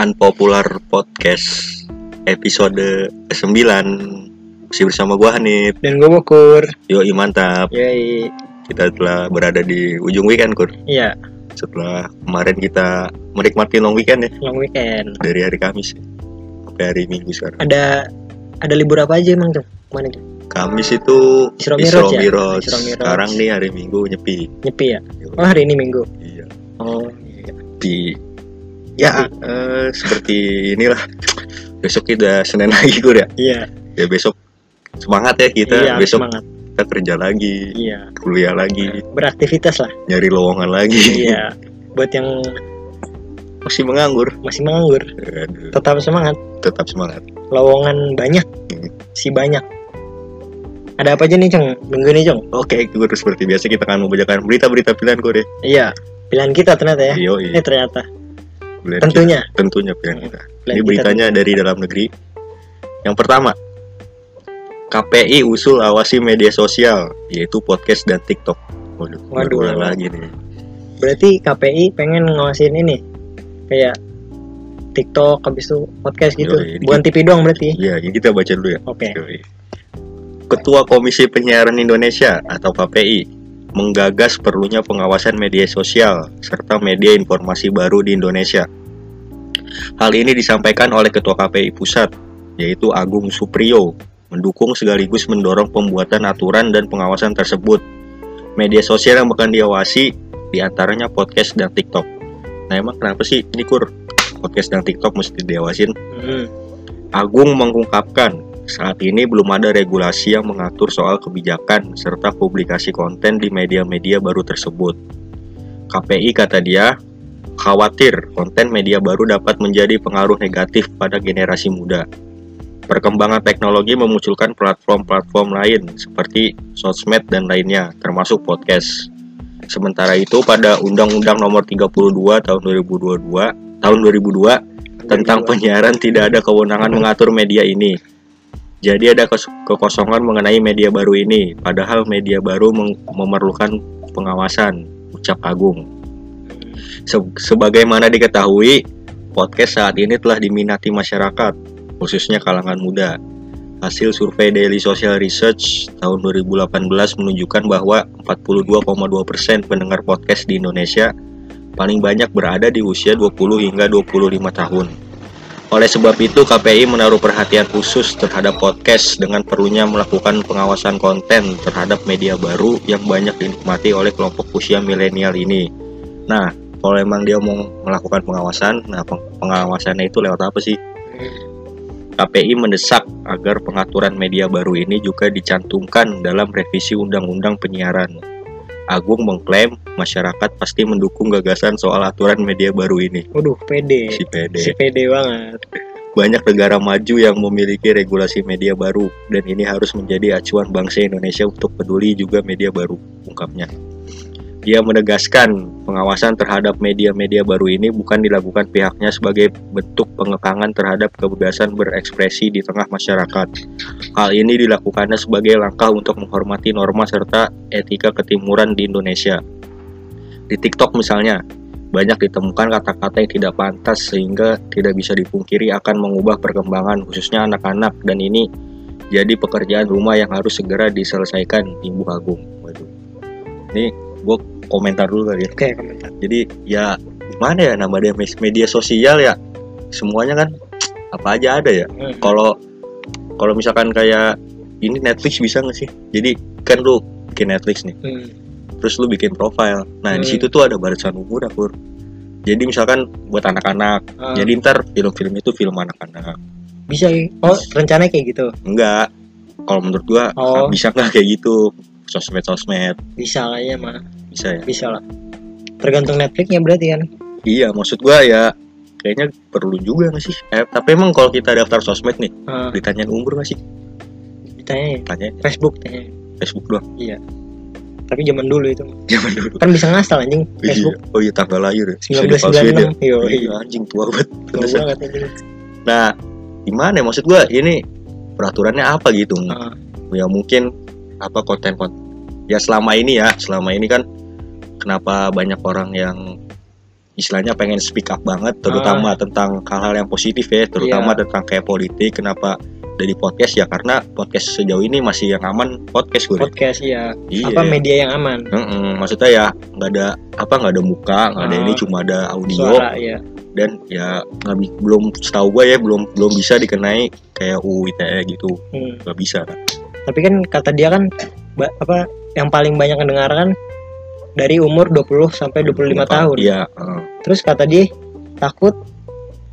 Unpopular Podcast episode 9 Masih bersama gua Hanif. Dan gue Bokur Yoi mantap. Yoi. Kita telah berada di ujung weekend Kur. Iya. Setelah kemarin kita menikmati long weekend ya. Long weekend. Dari hari Kamis Sampai hari Minggu sekarang. Ada Ada libur apa aja emang tuh Ke mana tuh Kamis itu Isra Isra Miraj ya? Isra. Sekarang nih hari Minggu nyepi. Nyepi ya? Oh hari ini minggu? Iya. Oh iya. Di ya eh, seperti inilah. Besok kita Senin lagi Kur ya? Iya. Ya besok semangat ya kita. Iya besok semangat. kita kerja lagi Iya. kuliah lagi Beraktivitas lah. nyari lowongan lagi. Iya. Buat yang masih menganggur. Masih menganggur. Aduh, Tetap semangat. Tetap semangat. Lowongan banyak. Hmm. Si banyak. Ada apa aja nih Cong? Minggu nih Cong? oke Kur seperti biasa kita akan membacakan berita-berita pilihan Kur ya. Iya. Pilihan kita ternyata ya. Yo, Ini ternyata pilihan Tentunya kita. tentunya pilihan kita Pilihan ini kita beritanya dari dalam negeri yang pertama KPI usul awasi media sosial yaitu podcast dan TikTok waduh, Waduh. lagi nih Berarti KPI pengen ngawasin ini kayak TikTok habis itu podcast gitu. Yoi, Bukan TV doang berarti. ya ini kita baca dulu ya Oke. Yoi. Ketua Komisi Penyiaran Indonesia atau KPI menggagas perlunya pengawasan media sosial serta media informasi baru di Indonesia. Hal ini disampaikan oleh Ketua KPI Pusat, yaitu Agung Supriyo, mendukung sekaligus mendorong pembuatan aturan dan pengawasan tersebut. Media sosial yang akan diawasi di antaranya podcast dan TikTok. Nah emang kenapa sih ini kur podcast dan TikTok mesti diawasin? Hmm. Agung mengungkapkan, saat ini belum ada regulasi yang mengatur soal kebijakan serta publikasi konten di media-media baru tersebut. KPI kata dia, khawatir konten media baru dapat menjadi pengaruh negatif pada generasi muda. Perkembangan teknologi memunculkan platform-platform lain seperti sosmed dan lainnya, termasuk podcast. Sementara itu pada Undang-Undang Nomor 32 Tahun 2022 tahun 2002 tentang penyiaran tidak ada kewenangan mengatur media ini. Jadi ada kekosongan mengenai media baru ini, padahal media baru memerlukan pengawasan, ucap Agung. Se- sebagaimana diketahui, podcast saat ini telah diminati masyarakat, khususnya kalangan muda. Hasil survei Daily Social Research tahun 2018 menunjukkan bahwa 42,2% pendengar podcast di Indonesia paling banyak berada di usia 20 hingga 25 tahun. Oleh sebab itu, KPI menaruh perhatian khusus terhadap podcast dengan perlunya melakukan pengawasan konten terhadap media baru yang banyak dinikmati oleh kelompok usia milenial ini. Nah, kalau emang dia mau melakukan pengawasan, nah peng- pengawasannya itu lewat apa sih? KPI mendesak agar pengaturan media baru ini juga dicantumkan dalam revisi Undang-Undang Penyiaran. Agung mengklaim masyarakat pasti mendukung gagasan soal aturan media baru ini. Waduh, pede. Si PD. Si pede banget. Banyak negara maju yang memiliki regulasi media baru dan ini harus menjadi acuan bangsa Indonesia untuk peduli juga media baru, ungkapnya. Dia menegaskan pengawasan terhadap media-media baru ini bukan dilakukan pihaknya sebagai bentuk pengekangan terhadap kebebasan berekspresi di tengah masyarakat. Hal ini dilakukannya sebagai langkah untuk menghormati norma serta etika ketimuran di Indonesia. Di TikTok misalnya, banyak ditemukan kata-kata yang tidak pantas sehingga tidak bisa dipungkiri akan mengubah perkembangan khususnya anak-anak dan ini jadi pekerjaan rumah yang harus segera diselesaikan Ibu Agung. Waduh. Ini gue komentar dulu kali ya. Oke, komentar. Jadi ya gimana ya nama dia media sosial ya semuanya kan apa aja ada ya. Hmm. Kalau kalau misalkan kayak ini Netflix bisa nggak sih? Jadi kan lu bikin Netflix nih Hmm. terus lu bikin profile. Nah di Hmm. situ tuh ada barisan umur akur. Jadi misalkan buat anak-anak, Ah, jadi ntar film-film itu film anak-anak. bisa ya? Oh, rencananya kayak gitu. Enggak. Kalau menurut gua Oh. bisa nggak kayak gitu sosmed-sosmed Bisa lah ya mah. bisa ya. Bisa lah. Tergantung Netflixnya berarti kan. Iya maksud gua ya kayaknya perlu juga nggak sih? Eh, tapi emang kalau kita daftar sosmed nih Ah, ditanyain umur nggak sih? ditanya Tanya Facebook tanya. Facebook doang. Tapi zaman dulu itu. Zaman dulu. Kan bisa ngasal anjing Facebook. Iya. Oh iya tanggal lahir ya. Bisa dipalsuin ya. 1996. Yo, Iya anjing tua banget. Tua banget anjing. Nah, gimana ya maksud gua ini peraturannya apa gitu? Ah, Ya mungkin apa konten-konten. Ya selama ini ya, selama ini kan kenapa banyak orang yang istilahnya pengen speak up banget terutama tentang hal-hal yang positif ya terutama tentang kayak politik kenapa dari podcast? Ya karena podcast sejauh ini masih yang aman podcast gue podcast ya iya. Apa media yang aman? Mm-mm, maksudnya ya nggak ada apa nggak ada muka nggak ada Ah. ini cuma ada audio. Suara ya dan ya nggak belum setahu gue ya belum belum bisa dikenai kayak UU ITE gitu. Hmm. nggak bisa kan tapi kan kata dia kan apa yang paling banyak mendengarkan dari umur 20 sampai 25 tahun. Iya uh, terus kata dia takut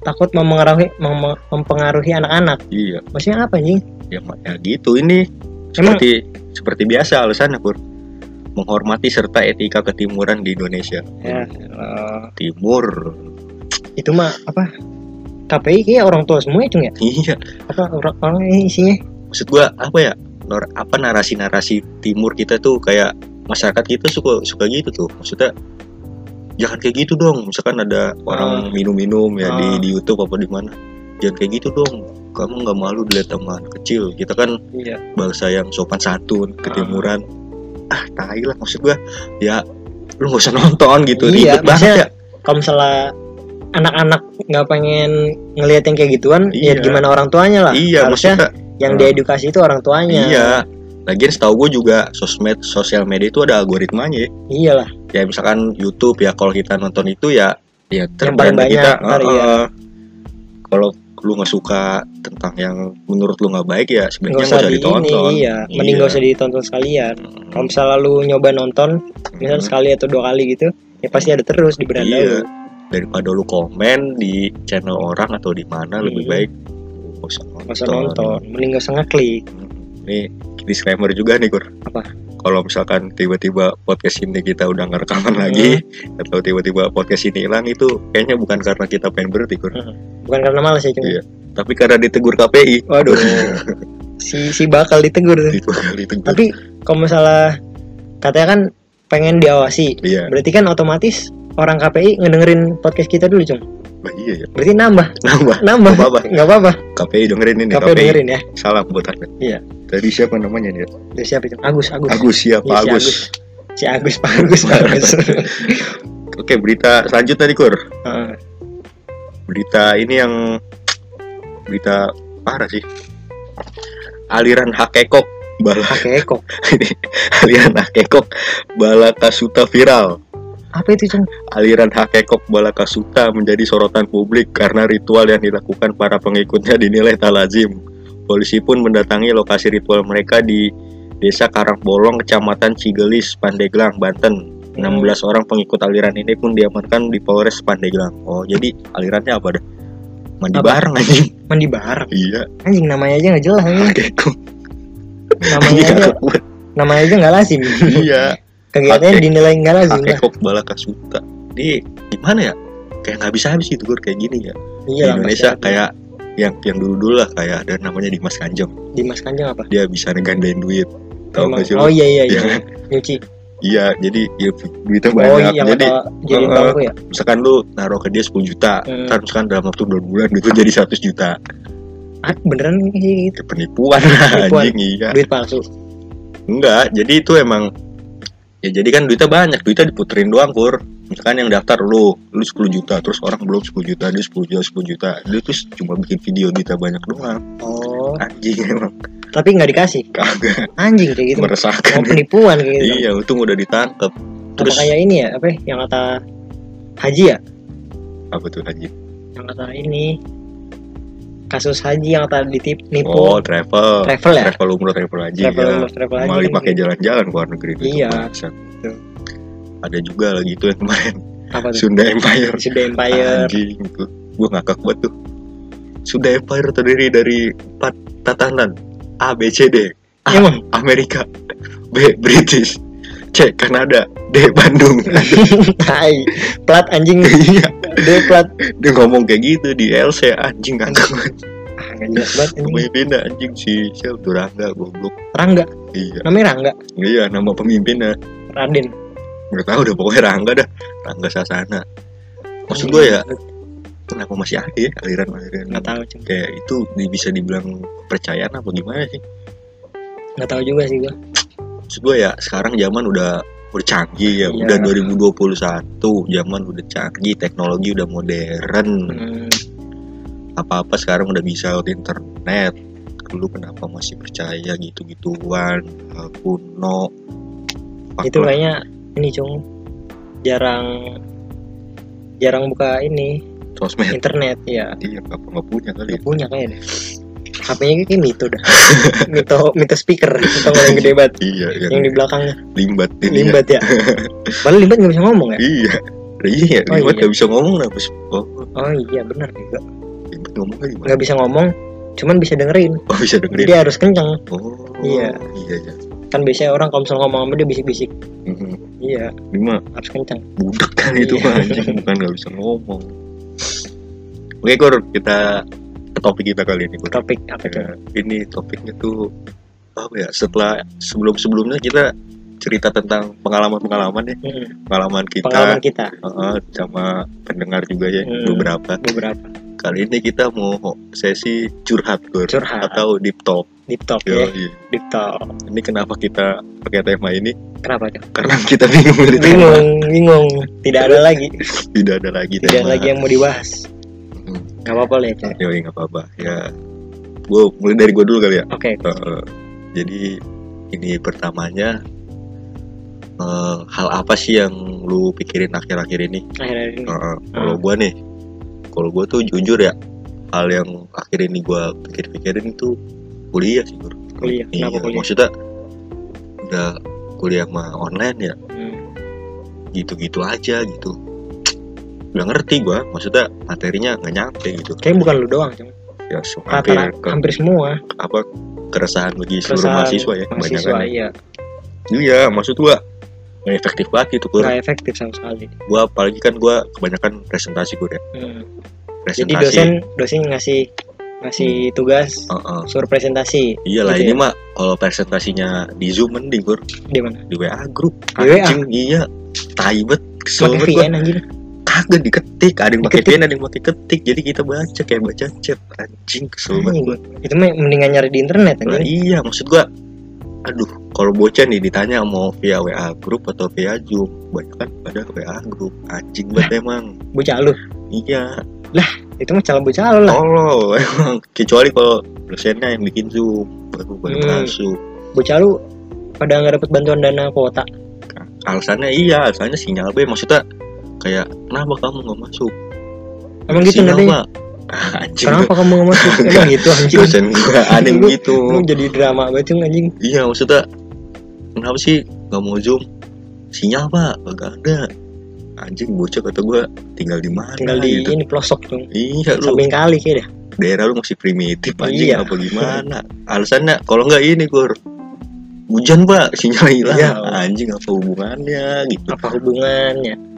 takut mempengaruhi mem- mempengaruhi anak-anak. Iya. Maksudnya apa anjing? Ya, ya gitu ini. Emang- seperti seperti biasa alasannya pur. Menghormati serta etika ketimuran di Indonesia. Ya. Eh, timur. Itu mah apa KPI kayak orang tua semua itu ya iya. Apa orang, orang isinya? Maksud gua apa ya nor- apa narasi-narasi timur kita tuh kayak masyarakat kita suka suka gitu tuh. Maksudnya jangan kayak gitu dong. Misalkan ada orang minum-minum ya di Ah. di YouTube apa di mana jangan kayak gitu dong. Kamu nggak malu dilihat teman kecil. Kita kan iya. bangsa yang sopan santun ketimuran. Ah tai lah maksud gua. Ya lu nggak usah nonton gitu Iya, ribet banget maksudnya- ya. kalau misalnya anak-anak nggak pengen ngelihat yang kayak gituan ya Iya. gimana orang tuanya lah iya harusnya maksudnya yang Ah. diedukasi itu orang tuanya. Iya. Lagian setahu gue juga sosmed sosial media itu ada algoritmanya. Ya. iyalah. Ya misalkan YouTube ya kalau kita nonton itu ya ya terbrand kita. ntar uh, iya. kalau lu nggak suka tentang yang menurut lu nggak baik ya nggak sebaiknya usah nggak usah di ditonton. ini iya. Mending nggak usah ditonton sekalian. Hmm, kalau misalnya lu nyoba nonton misal hmm, sekali atau dua kali gitu ya pasti ada terus di beranda iya. lu daripada lu komen di channel orang atau di mana lebih Hmm. baik usah nonton. usah nonton. mending nggak usah ngeklik. Ini disclaimer juga nih Kur. Apa? kalau misalkan tiba-tiba podcast ini kita udah nggak rekaman lagi Hmm. atau tiba-tiba podcast ini hilang itu kayaknya bukan karena kita pengen berhenti Kur. Bukan karena malas ya cuma. Iya. tapi karena ditegur KPI waduh. Si si bakal ditegur. Kali ditegur. Tapi kalau misalnya katanya kan pengen diawasi. Iya. Berarti kan otomatis orang KPI ngedengerin podcast kita dulu cung Bah, iya ya. Berarti nambah. Nambah. Nambah. Nggak apa-apa. nggak apa-apa. KPI dengerin ini KPI dengerin ya. Salam buat anda Iya. tadi siapa namanya nih Dari siapa itu? Agus Agus. Agus siapa? Iya, si Agus. Si Agus Pak Agus Pak Agus. Oke berita selanjutnya nih Kur. Heeh. berita ini yang berita parah sih. Aliran hakekok bala pakai kok ini aliran hakekok bala kasuta viral apa itu cung aliran hakekok bala kasuta menjadi sorotan publik karena ritual yang dilakukan para pengikutnya dinilai tak lazim. Polisi pun mendatangi lokasi ritual mereka di desa Karangbolong kecamatan Cigelis Pandeglang Banten. 16 orang pengikut aliran ini pun diamankan di Polres Pandeglang. Oh jadi alirannya apa dah? Mandi Apa? bareng anjing. Mandi bareng? Iya. Anjing namanya aja nggak jelas anjing. hakekok namanya aja namanya aja nggak lazim iya kegiatannya dinilai nggak lazim lah. Hakekok bala kasuta. Di gimana ya? Kayak nggak bisa habis gitu Gur. Kayak gini ya. Iya di Indonesia kayak yang yang dulu dulu lah kayak ada namanya Dimas Kanjeng. Dimas Kanjeng apa? Dia bisa ngegandain duit. Emang- nggak sih oh iya iya iya. Iya. nyuci. Iya jadi ya, duitnya oh banyak. yang jadi jadi uh, bangku ya? misalkan lu naruh ke dia 10 juta Hmm. ntar misalkan dalam waktu 2 bulan itu jadi 100 juta. Ah, beneran sih? Gitu ya, penipuan Penipuan. anjing iya. Duit palsu. Enggak jadi itu emang ya jadi kan duitnya banyak duitnya diputerin doang kur misalkan yang daftar lu lu 10 juta terus orang belum 10 juta dia 10 juta 10 juta. Dia tuh cuma bikin video duitnya banyak doang. Oh. Anjing emang. Tapi nggak dikasih? Kagak. Anjing kayak gitu. Meresahkan. Penipuan kayak gitu. Iya untung udah ditangkap apa terus kayak ini ya apa ya, yang kata haji ya? Apa tuh haji? Yang kata ini kasus haji yang kata ditip nipu oh travel. Travel ya? Travel umroh travel haji travel ya. umroh, travel haji malah dipakai gitu. jalan-jalan ke luar negeri itu Iya. Betul. ada juga lagi itu yang kemarin. Apa tuh? Sunda Empire. Sunda Empire. Anjing itu. Gue ngakak banget tuh. Sunda Empire terdiri dari empat tatanan. A B C D. A emang? Amerika. B British C Kanada D Bandung. Tai plat anjing. Iya. Dia plat. Dia ngomong kayak gitu di LC anjing banget. Ah nggak jelas banget anjing. Pemimpinnya anjing si siapa tuh Rangga goblok. Rangga? Iya. Namanya Rangga? Iya nama pemimpinnya. Raden. Nggak tahu udah pokoknya Rangga dah. Rangga Sasana. Maksud gue ya kenapa masih ada ya aliran-aliran? Nggak tahu cuma. Kayak itu bisa dibilang percayaan apa gimana sih? Nggak tahu juga sih gua maksud gue ya sekarang zaman udah udah canggih ya. Iya. udah 2021 zaman udah canggih teknologi udah modern. Hmm, apa-apa sekarang udah bisa lewat internet. Dulu kenapa masih percaya gitu-gituan? Kuno itu kayaknya ini cung. Jarang jarang buka ini. Sosmed. Internet ya iya apa nggak punya kali nggak punya kayaknya HP-nya kayak mito dah. Mito mito speaker. Atau nggak yang gede banget. Iya yang, yang di belakangnya. Limbat ini ya. limbat ya. Padahal limbat nggak bisa ngomong ya? Iya. Iya Oh, limbat iya. nggak bisa ngomong lah Bos. oh oh iya benar juga. Limbat ngomong gimana? Nggak bisa ngomong cuman bisa dengerin. Oh bisa dengerin. Jadi harus kenceng. Oh Iya. iya iya. Kan biasanya orang kalau misalnya ngomong sama dia bisik-bisik. Mhm. iya. Ini mah harus kenceng. budak kan itu Iya. mah anjing. Bukan nggak bisa ngomong. Oke Kur kita topik kita kali ini topik apa tuh? Ya, ini topiknya tuh apa ya setelah sebelum sebelumnya kita cerita tentang pengalaman pengalaman ya. Hmm, pengalaman kita. Pengalaman kita. Uh, sama pendengar juga ya Hmm. beberapa. Beberapa. Kali ini kita mau sesi curhat Kur. Curhat. atau deep talk. Deep talk Yo, ya. Iya. deep talk. Ini kenapa kita pakai tema ini? Kenapa tuh? Karena kita bingung bingung bingung. Tidak ada lagi. Tidak ada lagi tidak tema. lagi yang mau dibahas. Nggak apa-apa lah ya Cak. Yo, nggak apa-apa ya gue mulai dari gue dulu kali ya oke Uh, jadi ini pertamanya uh, hal apa sih yang lu pikirin akhir-akhir ini? akhir-akhir ini Uh, kalau gua nih, kalau gua tuh jujur ya, hal yang akhir ini gua pikir-pikirin itu kuliah sih, Bro. kuliah Iya, kenapa kuliah maksudnya udah kuliah mah online ya, Hmm. gitu-gitu aja gitu. Udah ngerti gua, maksudnya materinya nggak nyampe gitu. kayaknya bukan lu doang Cang. Ya, so, hampir ke, hampir semua apa keresahan bagi seluruh Keresahan mahasiswa ya, mahasiswa kebanyakan. iya Iya, maksud gua nggak efektif banget itu Kur. nggak efektif sama sekali Gua apalagi kan gua kebanyakan presentasi gue ya. Hmm. Presentasi. jadi dosen dosen ngasih ngasih tugas Heeh. suruh presentasi Iyalah Gitu ini ya? mah kalau presentasinya di Zoom mending Kur. di mana di WA grup. Di WA? Anjing iya. Tai bet kesel banget anjir Kagak diketik, ada yang pakai pen, ada yang pakai ketik. Jadi kita baca kayak baca chat. Anjing kesel banget gua. itu mah mendingan nyari di internet Lah, anjir iya, maksud gua aduh, kalau bocah nih ditanya mau via WA grup atau via Zoom, banyak kan pada WA grup. Anjing banget emang. bocah lu Iya, itu mah calon bocah lu lah tolol emang. Kecuali kalau dosennya yang bikin Zoom, baru baru Hmm. masuk. bocah lu pada nggak dapet bantuan dana kuota alasannya iya alasannya sinyal B maksudnya kayak kenapa kamu nggak masuk? Emang gitu sinyal nanti Mbak. Ah, anjing kenapa kamu nggak masuk? Emang gitu anjing. Dosen gua aneh Lu- gitu. lu jadi drama banget anjing. Iya maksudnya kenapa sih? Nggak mau zoom sinyal pak. Gak ada. Anjing bocah kata gua tinggal di mana tinggal di gitu. ini pelosok dong iya lu. Samping kali kayak dah daerah lu masih primitif anjing. Iya. apa gimana? Alasannya kalau nggak ini gur hujan pak. Sinyal hilang. Iya. anjing apa hubungannya? Gitu. Apa hubungannya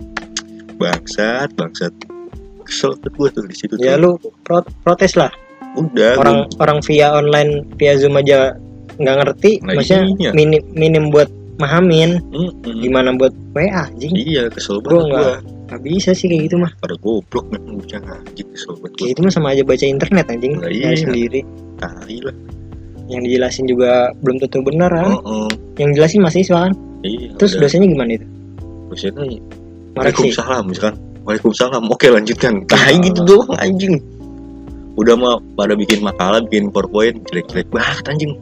bangsat bangsat. Kesel tuh gue tuh di situ ya tuh. lu pro- protes lah. Udah orang orang via online via zoom aja nggak ngerti Lah maksudnya iya. minim minim buat mahamin. Gua, mm-mm. gimana buat WA anjing? Iya kesel banget nggak- gua. nggak bisa sih kayak gitu mah. Pada goblok kan bocah anjing kesel banget kayak gitu mah sama aja baca internet anjing. Nyari iya. sendiri. Tai lah. Yang dijelasin juga belum tentu benar kan Heeh. yang jelasin mahasiswa kan iya terus udah. dosennya gimana itu? Dosennya Waalaikumsalam misalkan. Waalaikumsalam. Oke lanjutkan. Oh. gitu doang anjing. Udah mah pada bikin makalah bikin powerpoint jelek-jelek banget anjing.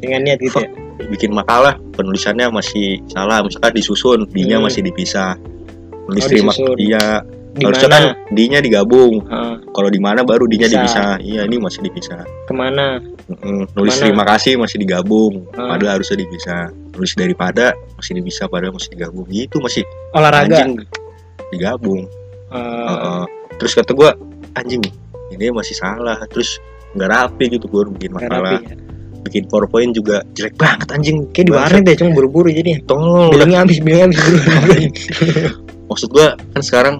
Dengan niat gitu ya bikin makalah penulisannya masih salah misalkan disusun D-nya Hmm. masih dipisah. Nulis Oh, terima disusun. iya. Di harusnya kan D-nya digabung. Ah, kalau di mana baru Bisa. dipisah. Iya ini masih dipisah. Ke mana? Mm, nulis terima kasih masih digabung. Ah. padahal harusnya dipisah. Nulis daripada masih dipisah padahal masih digabung. Gitu masih. Olahraga. Anjing digabung. Eh, Heeh. terus kata gua anjing ini masih salah. Terus nggak rapi gitu gua bikin nggak makalah rapi ya. bikin powerpoint juga jelek banget anjing. Kayak di warnet deh cuma buru-buru jadi. Tolong. Bilangnya habis bilangnya habis buru-buru. Maksud gua kan sekarang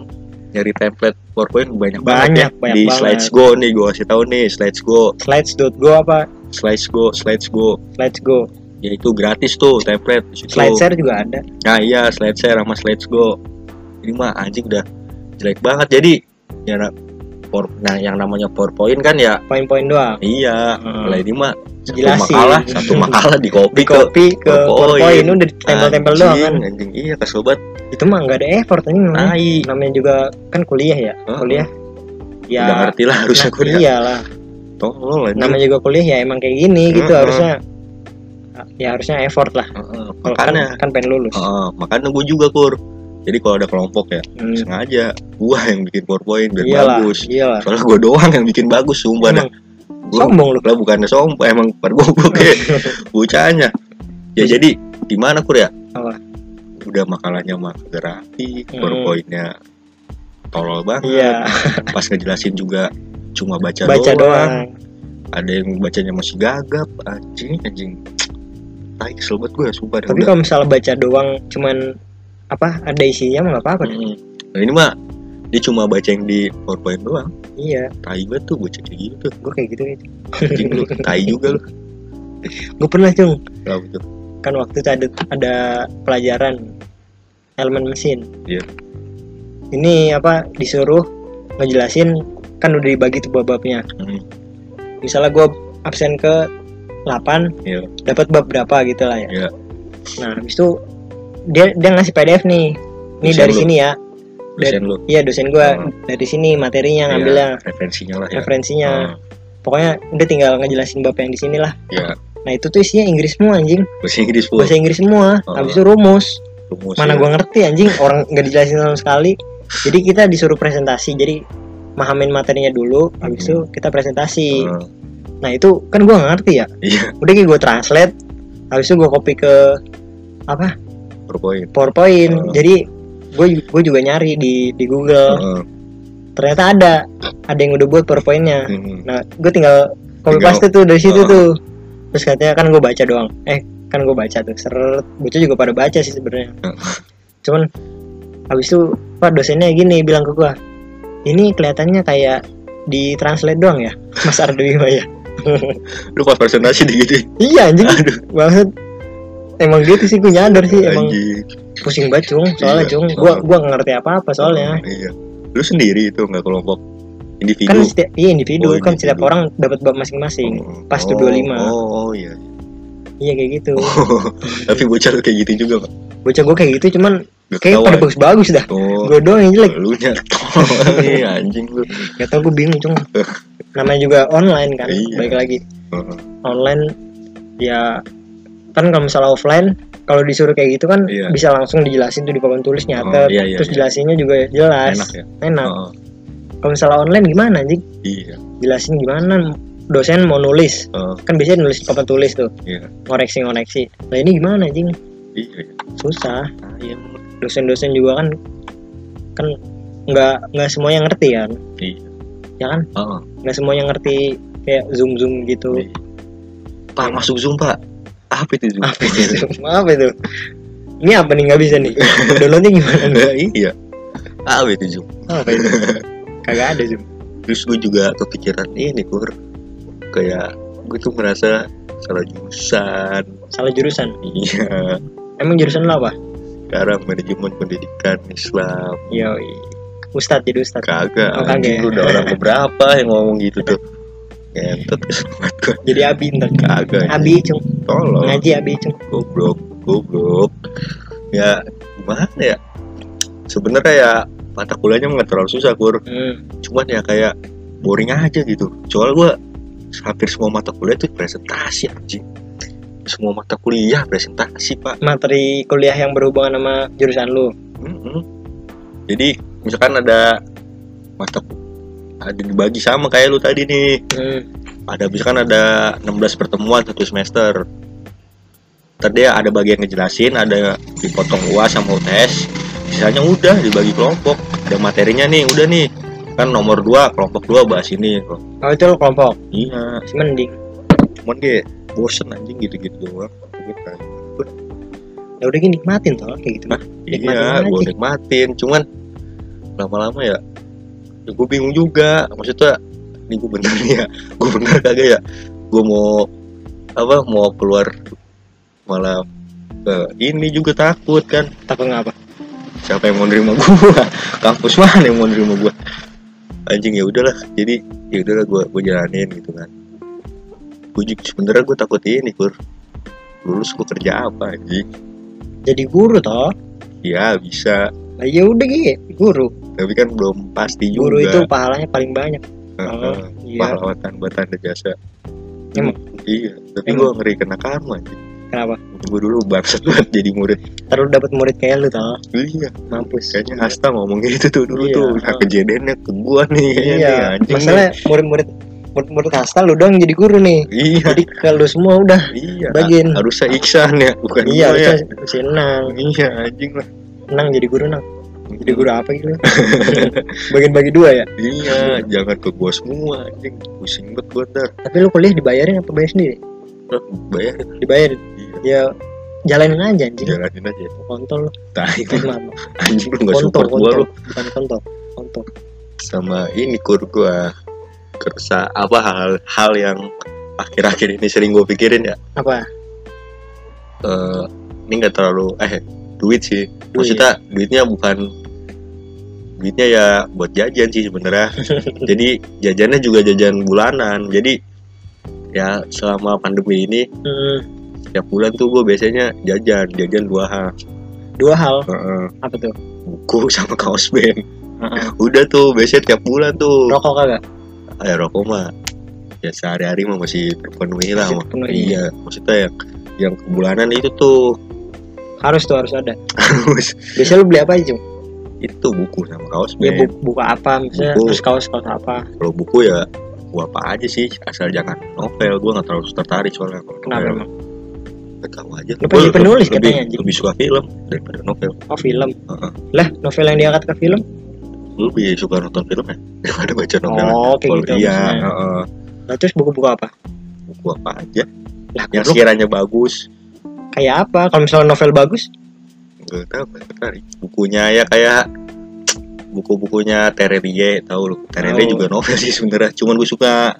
nyari template PowerPoint banyak, Banyak, banget ya. banyak di banget. Slides Go nih gua kasih tahu nih Slides Go. Slides.go apa? Slides Go Slides Go. Slides go. Ya itu gratis tuh template. Di situ. slide share juga ada. Nah iya Slides Share sama Slides Go ini mah anjing udah jelek banget. Jadi ya power- nah yang namanya PowerPoint kan ya poin-poin doang. Iya Hmm. lah ini mah satu Jelasin. makalah satu makalah di copy di copy ke PowerPoint. Udah tempel-tempel doang kan. Anjing, iya kesel banget itu mah nggak ada effort ini namanya. namanya juga kan kuliah ya? Heeh. kuliah. Ya. Udah ngerti lah harusnya nah, kuliah. iyalah. Tolol anjing. Namanya juga kuliah ya emang kayak gini gitu Heeh. harusnya. Ya harusnya effort lah. Kalau kan makanya. kan pengen lulus. Heeh, makanya gue juga kur jadi kalau ada kelompok ya Hmm, sengaja gua yang bikin powerpoint biar iyalah bagus. iyalah. Soalnya gue doang yang bikin bagus sumpah dah. Gua- sombong lu? Lah bukannya sombong emang pada goblok ya bocahnya. Ya jadi gimana kur ya? Apa? udah makalahnya mah grafi Hmm. powerpointnya tolol banget. Iya. Pas ngejelasin juga cuma baca, baca doang. doang. Ada yang bacanya masih gagap anjing anjing. Tai kesel banget gue sumpah tapi kalau misalnya baca doang cuman apa? Ada isinya mah nggak apa-apa deh. Mm. nah ini mah dia cuma baca yang di powerpoint doang. Iya. Tai banget tuh bocah kayak gitu gue kayak gitu gitu anjing lu tai juga lu. Gue pernah cung. Kenapa kan waktu itu ada ada pelajaran elemen mesin Iya. ini apa disuruh ngejelasin kan udah dibagi tuh bab-babnya. Hmm, misalnya gue absen ke 8 Iya. dapat bab berapa gitu lah ya. Iya. nah habis itu dia dia ngasih PDF nih. Ini Dosen dari lu? sini ya. Dosen lu? iya dosen gue Oh. dari sini materinya ngambilnya. Iya, referensinya lah ya. Referensinya. Oh, pokoknya udah tinggal ngejelasin bab yang di sini lah. Ya nah itu tuh isinya Inggris semua anjing. Bahasa Inggris pun bahasa Inggris semua. Oh. habis itu rumus. Rumus mana ya. gua ngerti anjing. Orang nggak dijelasin sama sekali. Jadi kita disuruh presentasi. Jadi mahamin materinya dulu. Habis itu kita presentasi. Oh, nah itu kan gua nggak ngerti ya. Iya. Udah gue translate. Habis itu gue copy ke apa powerpoint. PowerPoint. Oh. jadi gue gue juga nyari di di Google. Heeh. ternyata ada ada yang udah buat PowerPointnya. Hmm. nah gue tinggal copy paste tuh dari situ Oh. tuh. Terus katanya kan gue baca doang. Eh kan gue baca tuh. Seret bocah juga pada baca sih sebenarnya. Oh. cuman habis itu pak dosennya gini bilang ke gue ini kelihatannya kayak di translate doang ya Mas Ardo Bima ya? Lu pas presentasi digituin iya anjing. Aduh. Banget emang gitu sih gue nyadar sih emang pusing banget cung soalnya Iya, cung gua gua nggak ngerti apa apa soalnya iya. Lu sendiri itu nggak kelompok individu? Kan setiap iya individu. Oh, kan setiap orang dapat bab masing-masing. Oh, pas tuh oh, 25. oh, oh iya. Iya kayak gitu. Tapi bocah lu kayak gitu juga pak? Bocah gua kayak gitu cuman Gak kayak pada bagus-bagus dah. Oh. Gua doang yang jelek. Lu nyatol iya anjing lu. Gak tau gua bingung cung namanya juga online kan Iya. baik lagi. Heeh. online ya kan kalau misalnya offline kalau disuruh kayak gitu kan Iya. bisa langsung dijelasin tuh di papan tulis nyatet Oh, iya, iya, terus iya. jelasinnya juga jelas enak ya? enak. Heeh. kalau misalnya online gimana anjing iya. Jelasin gimana? Dosen mau nulis. Heeh. kan biasanya nulis papan tulis tuh. Iya. Ngoreksi ngoreksi nah ini gimana anjing iya. Susah. Iya dosen-dosen juga kan kan nggak nggak semuanya ngerti kan? Iya. ya kan? Heeh. nggak semuanya ngerti kayak zoom zoom gitu. Iya. pak masuk zoom pak apa itu zoom apa itu? Apa itu? Ini apa nih? Nggak bisa nih. Downloadnya gimana nih? Iya. Apa itu zoom apa itu? Kagak ada zoom terus gue juga kepikiran ini kur kayak gue tuh merasa salah jurusan. Salah jurusan? Iya. Emang jurusan lo apa? Sekarang manajemen pendidikan Islam. Yo ustad jadi ustad kagak Oh, kagak. Lu udah orang keberapa yang ngomong gitu tuh ngentot jadi abi ntar. Kagak abi cung tolong. Ngaji abi cung goblok goblok. Ya gimana ya? Sebenarnya ya mata kuliahnya nggak terlalu susah kur hmm. cuman ya kayak boring aja gitu. Soal gua hampir semua mata kuliah itu presentasi anjing. Semua mata kuliah presentasi pak. Materi kuliah yang berhubungan sama jurusan lu? Mm-mm. jadi misalkan ada mata ada dibagi sama kayak lu tadi nih. Hmm. Ada misalkan ada 16 pertemuan satu semester. Tadi ada bagian ngejelasin ada dipotong uas sama UTS sisanya udah dibagi kelompok ada materinya nih udah nih. Kan nomor 2 kelompok 2 bahas ini oh itu lo kelompok? Iya. Mending. Cuman kayak bosen anjing gitu-gitu doang. Ya udah gini nikmatin toh kayak gitu. Hah? Iya gue nikmatin. Cuman lama-lama ya, ya gue bingung juga. Maksudnya ini gue bener nih ya. Gue bener kagak ya? Gue mau apa mau keluar malah eh, ini juga takut kan. Takut ngapa? Siapa yang mau nerima gue kampus mana yang mau nerima gue anjing ya udahlah. Jadi ya udahlah gue gue jalanin gitu kan. Gue juga sebenernya gue takut ini kur lulus gue kerja apa anjing? Jadi guru toh? Ya bisa. Nah, ya udah gitu guru. Tapi kan belum pasti juga. guru itu pahalanya paling banyak. Oh, iya. pahlawan tanpa tanda jasa. Emang? iya tapi gue ngeri kena karma anjing. Kenapa? Gue dulu bangsat banget jadi murid. Terus dapat murid kayak lu toh iya. Mampus. Kayaknya Hasta ngomong gitu tuh dulu Iya. tuh. Nah, kejadiannya ke gua nih nih, iya. anjing. Masalah murid-murid murid-murid kasta lu doang jadi guru nih. Nih. iya. Jadi kalau semua udah iya bagiin. harusnya Iksan ya bukan iya gua ya. harusnya si Nang iya anjing lah. Nang jadi guru Nang jadi guru apa gitu? Bagian bagi dua ya? Iya jangan ke gua semua anjing. Pusing banget gua ntar. Tapi lu kuliah dibayarin apa bayar sendiri? Bayar. Dibayarin? Iya. Ya jalanin aja anjing. Jalanin aja. Kontol lu. Tai. Anjing lu nggak kontol support gua kontol. lu. Bukan kontol kontol. Sama ini kur gua. Kerasa apa hal-hal yang akhir-akhir ini sering gua pikirin ya. Apa? Eh ini nggak terlalu eh duit sih. Maksudnya duitnya bukan duitnya ya buat jajan sih sebenarnya. Jadi jajannya juga jajan bulanan. Jadi ya selama pandemi ini Hmm, setiap bulan tuh gue biasanya jajan jajan dua hal. Dua hal? Heeh, apa tuh? Buku sama kaos band. Heeh. udah tuh biasanya tiap bulan tuh. Rokok kagak? Ya rokok mah. Ya sehari-hari mah masih terpenuhi lah Masih terpenuhi. iya maksudnya yang yang bulanan itu tuh harus tuh harus ada. Harus. Biasanya lu beli apa aja itu buku sama kaos ya band buku, buku apa misalnya Buku. terus kaos kaos apa? Kalau buku ya gua apa aja sih asal jangan novel. Gua nggak terlalu tertarik soalnya kalau kenapa novel. emang? Tahu aja. Lu pengen penulis lebih, katanya, anjing. lebih suka film daripada novel. Oh film? Heeh. lah novel yang diangkat ke film? Lu lebih suka nonton film ya? Daripada baca novel oh kayak Kalau gitu iya maksudnya. heeh. Nah, terus buku-buku apa? Buku apa aja? Lah yang sekiranya bagus kayak apa? Kalau misalnya novel bagus? Gak tahu tertarik bukunya ya kayak buku-bukunya Terelie tahu lu? Terelie Tahu. juga novel sih sebenarnya. Cuman gue suka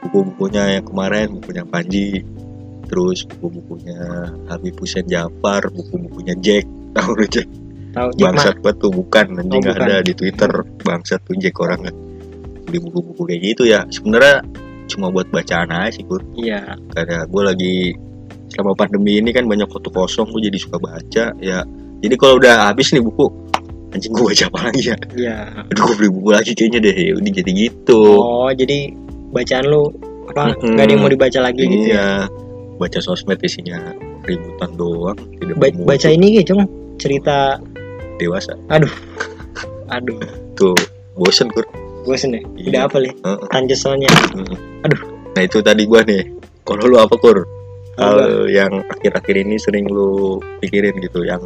buku-bukunya yang kemarin bukunya Panji terus buku-bukunya Habib Hussein Jafar buku-bukunya Jack tahu lu Jack? Tahu bangsat banget tuh bukan anjing Oh, bukan. ada di Twitter. Bangsat tuh Jack orangnya beli buku-buku kayak gitu ya. Sebenarnya cuma buat bacaan aja sih Kur iya. Karena gue lagi selama pandemi ini kan banyak waktu kosong gue jadi suka baca ya. Jadi kalau udah habis nih buku anjing gue baca apa lagi ya? Iya. Aduh gue beli buku lagi kayaknya deh ya udah jadi gitu. Oh jadi bacaan lu apa Mm-mm. nggak ada yang mau dibaca lagi gitu ya? Iya baca sosmed isinya ributan doang tidak Ba- baca ini gitu Cung? Cerita dewasa. Aduh. Tuh bosen kur. Bosen ya? Iya. udah apa nih tanjus soalnya. Mm-mm. Aduh. nah itu tadi gua nih. Kalau lu apa kur hal yang akhir-akhir ini sering lu pikirin gitu yang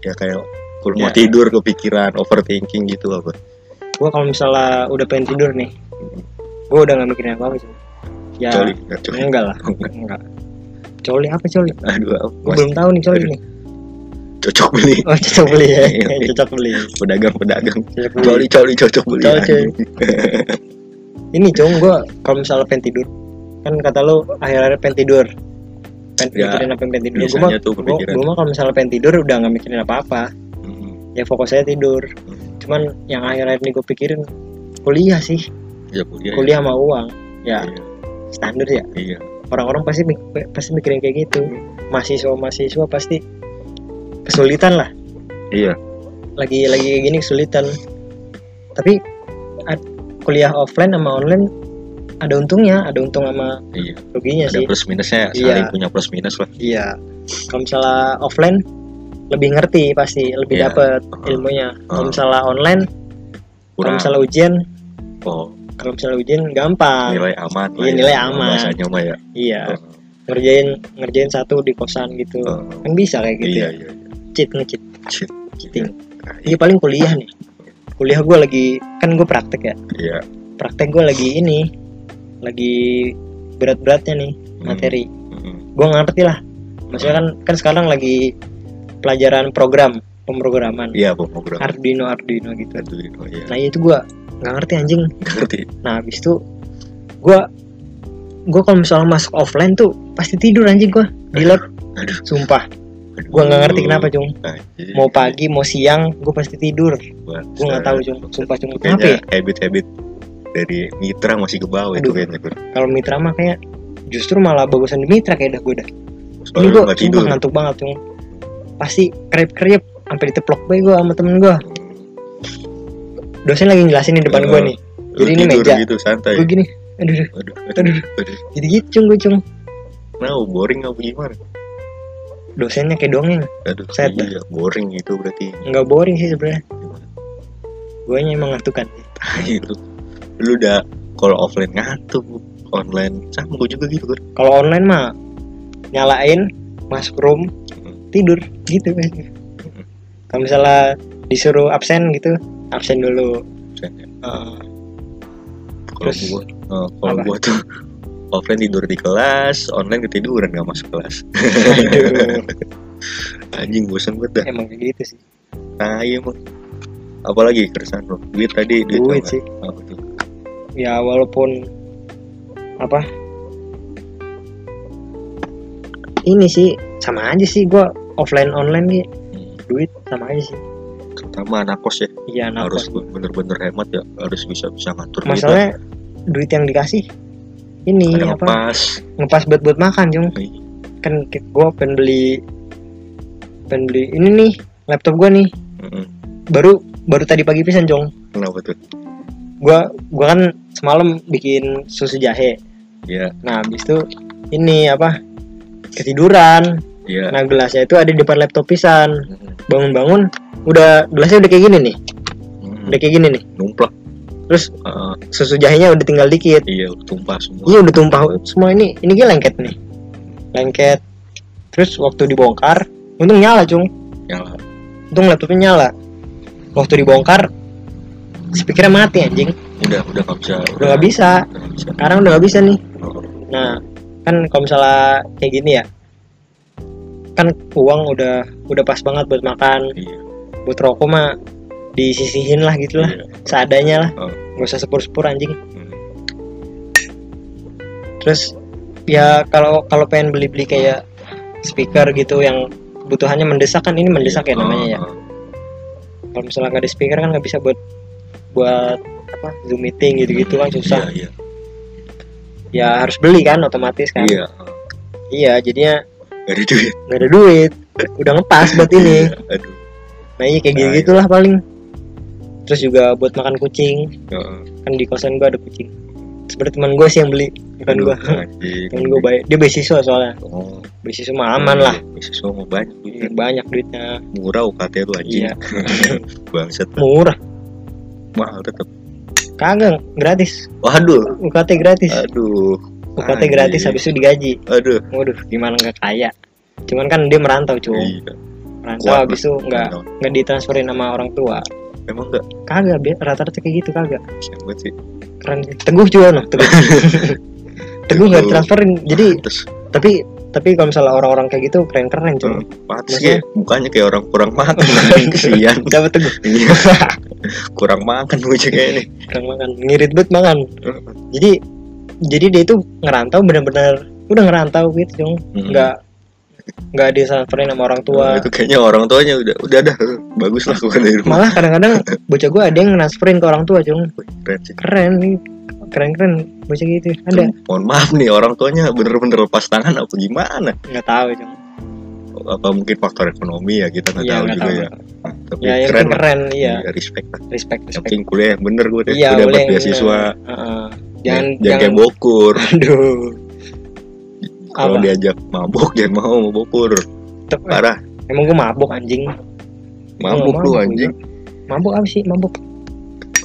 ya kayak mau Ya. tidur kepikiran overthinking gitu apa? Gua kalau misalnya udah pengen tidur nih gua udah nggak mikirin apa apa sih. Ya coli coli. enggak lah Enggak. coli apa coli? Aduh mas belum tahu nih coli Aduh. nih. Cocok beli. Oh cocok beli ya. Iya. cocok beli. Pedagang pedagang. Cocok coli coli cocok beli. Anjing. ini cung gua kalau misalnya pengen tidur kan kata lu akhir-akhir pengen tidur. Pengen Ya, mikirin apa yang pengen tidur. Gua mah gua mah kalau misalnya pengen tidur udah nggak mikirin apa-apa. Mm, ya fokus saya tidur. Cuman yang akhir-akhir ini gue pikirin kuliah sih. Ya kuliah ya. kuliah sama uang. Ya iya. standar ya. Iya. Orang-orang pasti mik- pasti mikirin kayak gitu. Mahasiswa mahasiswa pasti kesulitan lah. Iya. Lagi lagi kayak gini kesulitan. Tapi kuliah offline sama online ada untungnya ada untung sama iya ruginya ada sih plus minusnya Iya. saling punya plus minus lah iya kalau misalnya offline lebih ngerti pasti lebih Iya. dapet Uh-uh. ilmunya kalau Uh. misalnya online kalau misalnya ujian oh kalau misalnya ujian gampang nilai aman Iya, ya. nilai aman. bahasanya mah ya iya Oh, ngerjain ngerjain satu di kosan gitu oh. kan bisa kayak gitu iya ya iya iya. cheat ngecit Shit. cheating Nah, ini paling kuliah nih kuliah gue lagi kan gue praktek ya iya praktek gue lagi ini lagi berat-beratnya nih Hmm. materi. Mm, gue ngerti lah. Maksudnya kan kan sekarang lagi pelajaran program pemrograman. Iya pemrogram Arduino Arduino gitu. Arduino iya. Nah itu gue nggak ngerti anjing. Nggak ngerti. Nah habis itu gue gue kalau misalnya masuk offline tuh pasti tidur anjing gue di lab aduh. Sumpah. Gue nggak ngerti kenapa cung. Mau pagi mau siang gue pasti tidur. Gue nggak tahu cung. Sumpah cung. Kenapa ya? habit habit dari mitra masih ke bawah itu kayaknya Kur. kalau mitra mah kayak justru malah bagusan di mitra kayak dah gue dah. Ini gue tidur. ngantuk banget tuh pasti kerip kerip sampai diteplok gue gue sama temen gue dosen lagi jelasin di depan Eh, gue nih. jadi ini meja. gitu santai. Gue gini aduh aduh. aduh. Aduh. aduh jadi gitu cung gue cung. Nah boring apa gimana? Dosennya kayak dongeng. Aduh Set dah. iya boring itu berarti. Nggak boring sih sebenarnya. Gue emang ngantukan itu lu udah kalau offline ngantuk online sama gue juga gitu kan kalau online mah nyalain masuk room Hmm. tidur gitu kan kalau misalnya disuruh absen gitu absen dulu. Kalau Terus, gua eh, kalau apa? gua tuh offline tidur di kelas online ketiduran nggak masuk kelas. Anjing bosan banget dah. Emang kayak gitu sih. Nah iya emang apalagi keresahan lo duit tadi duit, duit sih. Apa tuh? Ya walaupun apa? Ini sih sama aja sih gua offline online gitu Hmm, duit sama aja sih. Terutama anak kos ya? Iya nah harus bener-bener hemat ya harus bisa bisa ngatur duit lah. masalahnya duit yang dikasih ini ada apa? ngepas. Ngepas buat buat makan jong Iya. kan gue pengen beli pengen beli ini nih laptop gue nih. Mm-mm. baru baru tadi pagi pisan jong kenapa tuh gue gua kan semalam bikin susu jahe. Ya nah habis itu ini apa ketiduran. Ya nah gelasnya itu ada di depan laptop pisan. Mm-mm. bangun-bangun udah gelasnya udah kayak gini nih. Mm-mm. udah kayak gini nih. Numplak terus Ah, susu jahenya udah tinggal dikit. Iya udah tumpah semua. Iya udah tumpah. Semua ini ini dia lengket nih. Lengket. Terus waktu dibongkar untung nyala cung. Nyala. Untung laptopnya nyala. Waktu dibongkar speakernya mati anjing. Udah udah nggak bisa udah nggak bisa. Bisa. Sekarang udah nggak bisa nih. Oh, nah kan kalau misalnya kayak gini ya kan uang udah udah pas banget buat makan iya. buat rokok mah disisihin lah gitu lah iya. seadanya lah. Oh. nggak usah sepur-sepur anjing. Hmm. terus ya kalau kalau pengen beli-beli kayak speaker gitu yang kebutuhannya mendesak kan ini mendesak ya Oh, namanya ya. Oh. kalau misalnya nggak ada speaker kan nggak bisa buat buat apa zoom meeting gitu-gitu kan susah. Iya ya harus beli kan otomatis kan. Iya. Iya iya jadinya gak ada duit. nggak ada duit. Udah ngepas buat ini. Iya, aduh. Nah iya kayak Nah, gitu gitulah paling. Terus juga buat makan kucing. Heeh. kan di kosan gua ada kucing. Sebenarnya teman gue sih yang beli bukan anjing. temen gue baik dia beasiswa soalnya. Oh. Beasiswa mah aman lah. beasiswa mau banyak banyak duitnya. Murah UKT tuh anjing. Iya. Bangset murah mahal tetep. Kagak gratis. Waduh. UKT gratis. Aduh. UKT anjing. gratis habis itu digaji. Aduh. Waduh gimana nggak kaya? Cuman kan dia merantau cuy. Iya. Merantau Kuat habis itu nggak nggak ditransferin sama orang tua. Emang enggak kagak rata-rata kayak gitu kagak. Siapa banget sih. Keren. Teguh juga noh teguh. Teguh nggak Teguh. ditransferin. Jadi terus tapi tapi kalau misalnya orang-orang kayak gitu keren-keren cuy. Pantes Maksudnya- ya, mukanya kayak orang kurang makan kesian. Dapat teguh Iya. kurang makan kayak ini. Kurang makan ngirit banget makan. Jadi jadi dia itu ngerantau bener-bener udah ngerantau gitu dong. Hmm. nggak nggak ditransferin sama orang tua. Nah, itu kayaknya orang tuanya udah udah dah. Bagus lah keluar dari rumah. Malah kadang-kadang bocah gue ada yang transferin ke orang tua cung. Keren sih. Keren nih. Keren keren bocah gitu. Ada. Mohon maaf nih orang tuanya bener-bener lepas tangan apa gimana? Nggak tahu cung. Apa mungkin faktor ekonomi ya kita nggak iya tahu nggak juga tahu. ya. Tapi ya yang keren penting lah. keren iya. Iya, respect lah. Respect yang respect. penting kuliah yang bener gue deh. Iya udah buat yang beasiswa. Bener. Heeh. jangan jangan kayak bokur. Aduh kalau diajak mabuk jangan mau mau bokur Tep- parah. Emang gue mabuk anjing. Mabuk Gua lu mabuk, anjing. mabuk apa sih? Mabuk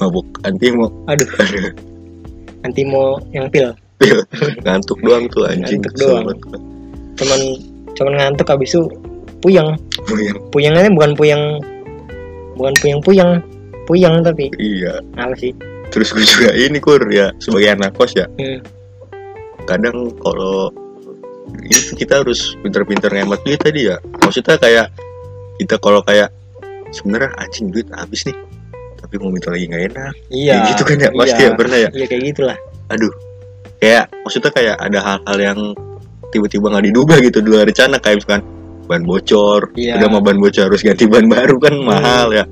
mabuk anti mau aduh. Nanti mau yang pil. Ngantuk doang tuh anjing. Ngantuk doang. cuman cuman ngantuk habis itu puyeng. Iya. puyengnya bukan puyeng bukan puyeng puyeng puyeng tapi. Iya. Apa sih? Terus gue juga ini kur ya sebagai anak kos ya. Hmm. kadang kalau itu kita harus pinter-pinter ngemat duit tadi ya. Maksudnya kayak kita kalau kayak sebenarnya anjing duit habis nih tapi mau minta lagi nggak enak. Iya Kayak gitu kan ya pasti iya. ya pernah ya? Iya kayak gitulah. Aduh kayak maksudnya kayak ada hal-hal yang tiba-tiba nggak diduga gitu di luar rencana kayak misalkan ban bocor. Iya. udah mau ban bocor harus ganti ban baru kan mahal ya.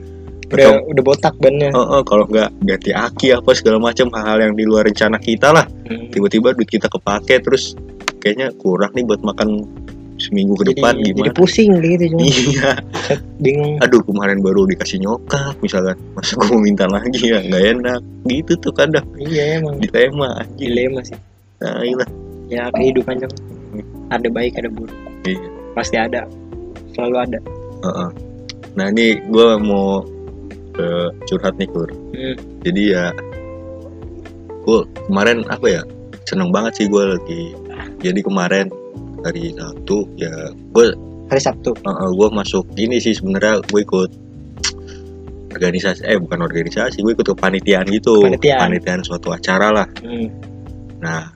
Udah udah botak bannya. Oh, oh, kalau nggak ganti aki apa segala macam hal-hal yang di luar rencana kita lah. Hmm. tiba-tiba duit kita kepake terus kayaknya kurang nih buat makan seminggu ke depan jadi, jadi gimana? pusing kayak gitu cuma. Iya. Bingung. Aduh kemarin baru dikasih nyokap misalkan. Masa gue mau minta lagi ya? Nggak enak. Gitu tuh kadang. Iya emang. Dilema anjing. Dilema sih. Nah iya ya kehidupan cuma. Ada baik ada buruk. Iya. pasti ada. Selalu ada. Heeh. nah ini gue mau eh, curhat nih kur. Hmm. jadi ya gue kemarin apa ya seneng banget sih gue lagi jadi kemarin hari Sabtu ya gue hari Sabtu gue masuk ini sih sebenarnya gue ikut organisasi eh bukan organisasi gue ikut kepanitiaan gitu Kepanitiaan. suatu acara lah hmm. nah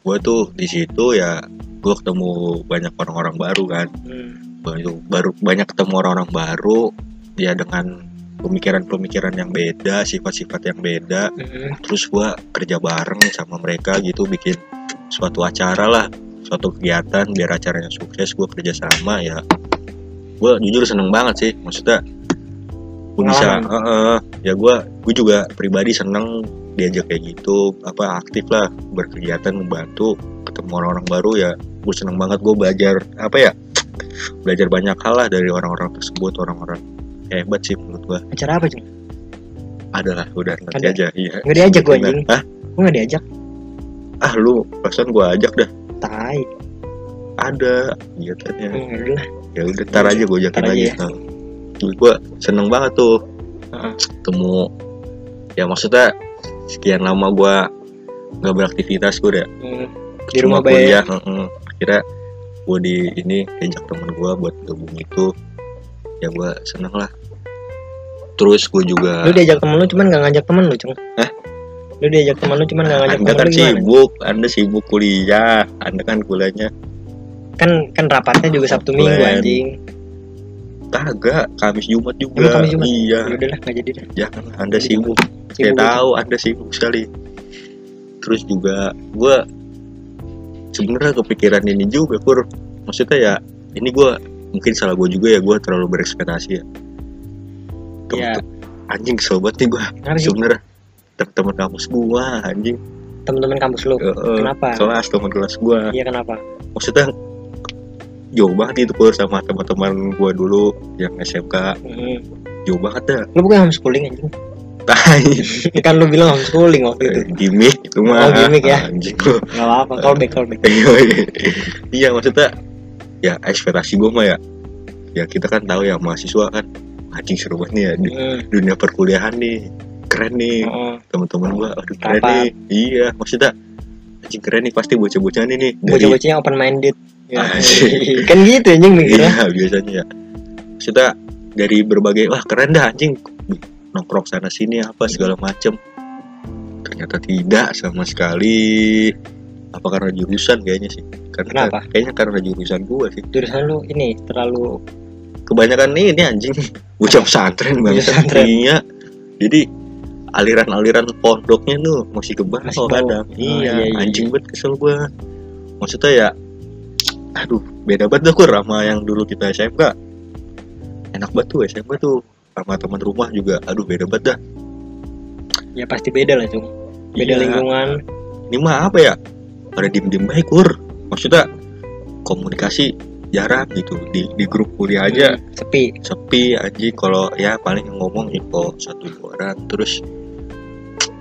gue tuh di situ ya gue ketemu banyak orang-orang baru kan Hmm. baru baru banyak ketemu orang-orang baru ya dengan pemikiran-pemikiran yang beda sifat-sifat yang beda Hmm. terus gua kerja bareng sama mereka gitu bikin suatu acara lah suatu kegiatan biar acaranya sukses gua kerja sama ya gua jujur seneng banget sih maksudnya gua bisa Pengalaman. Heeh. ya gua gue juga pribadi seneng diajak kayak gitu apa aktif lah berkegiatan membantu ketemu orang-orang baru ya gue seneng banget gue belajar apa ya belajar banyak hal lah dari orang-orang tersebut orang-orang hebat sih menurut gua acara apa cuma adalah udah nanti Ada? aja iya nggak diajak gue anjing Hah? gue nggak diajak ah lu perasaan gua ajak dah tai ada kegiatannya hmm, ya udah lah ya udah ntar aja gue ajakin lagi ya. Nah, gua seneng banget tuh Heeh. ketemu ya maksudnya sekian lama gua nggak beraktivitas gue udah Hmm. di rumah kuliah heeh. akhirnya gue di ini diajak temen gue buat gabung itu ya gue seneng lah terus gue juga lu diajak temen lu cuman nggak ngajak temen lu cuma Hah? Lu diajak temen lu cuman nggak ngajak anda temen kan lu gimana? sibuk anda sibuk kuliah anda kan kuliahnya kan kan rapatnya juga Sabtu Plan. Minggu anjing. Kagak Kamis Jumat juga. Emang Kamis Jumat? iya. Ya udah lah nggak jadi dah jangan anda Jadi sibuk. saya Sibuk tahu anda sibuk sekali. Terus juga gue sebenarnya kepikiran ini juga kur maksudnya ya ini gue mungkin salah gue juga ya gue terlalu berekspektasi ya. Iya. Tem- anjing sobat nih gue sebenarnya teman-teman kampus gue anjing. Temen-temen kampus lu? Heeh, kenapa? kelas teman kelas gue iya kenapa? Maksudnya jauh banget itu kur sama teman-teman gue dulu yang SMK hmm. jauh banget dah. Lu bukan homeschooling anjing? Tai. Kan lu bilang homeschooling waktu itu. Gimmick itu mah. Oh, gimmick ya. anjing lu apa-apa callback callback iya maksudnya ya ekspektasi gue mah ya ya kita kan tahu ya mahasiswa kan anjing seru banget nih ya hmm. dunia perkuliahan nih keren nih. Heeh. teman-teman gue aduh keren nih. Iya maksudnya anjing keren nih pasti bocah-bocah nih nih. Dari bocah-bocahnya open minded. Ya. Kan gitu anjing mikirnya iya biasanya ya. Maksudnya dari berbagai wah keren dah anjing. Nongkrong sana sini apa segala macem. Ternyata tidak sama sekali. Apa karena jurusan kayaknya sih? Karena Kenapa? kayaknya karena jurusan gua sih. Jurusan lu ini terlalu kebanyakan ini, ini anjing bocah pesantren banget iya. Jadi aliran-aliran pondoknya tuh masih bawah Masih kadang Oh, iya, iya, iya, anjing banget kesel gua. Maksudnya ya aduh beda banget dah kur sama yang dulu kita SMK enak banget tuh SMK tuh sama teman rumah juga. Aduh beda banget dah. Ya pasti beda lah cung beda Iya. lingkungan. Ini mah apa ya? Pada diem-diem baik kur. Maksudnya komunikasi jarang gitu. Di di grup kuliah aja. Hmm, sepi. Sepi anjing. Kalau ya paling ngomong info satu dua orang. Terus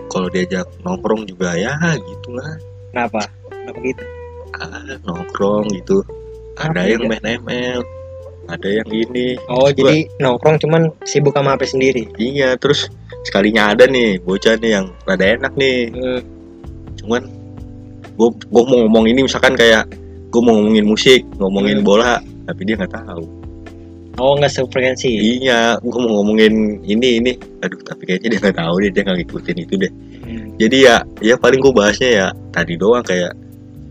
kalau diajak nongkrong juga ya gitu lah kenapa? Kenapa gitu? Ah, nongkrong gitu. Ada Apa yang ya? main ML ada yang ini. Oh Gua- jadi nongkrong cuman sibuk sama HP sendiri? Iya terus sekalinya ada nih bocah nih yang rada enak nih. Hmm, cuman gue mau ngomong ini misalkan kayak gue mau ngomongin musik ngomongin Hmm. bola tapi dia nggak tahu oh nggak sefrekuensi. Iya gue mau ngomongin ini ini. Aduh tapi kayaknya dia nggak tahu deh dia nggak ngikutin itu deh. Hmm, jadi ya ya paling gue bahasnya ya tadi doang kayak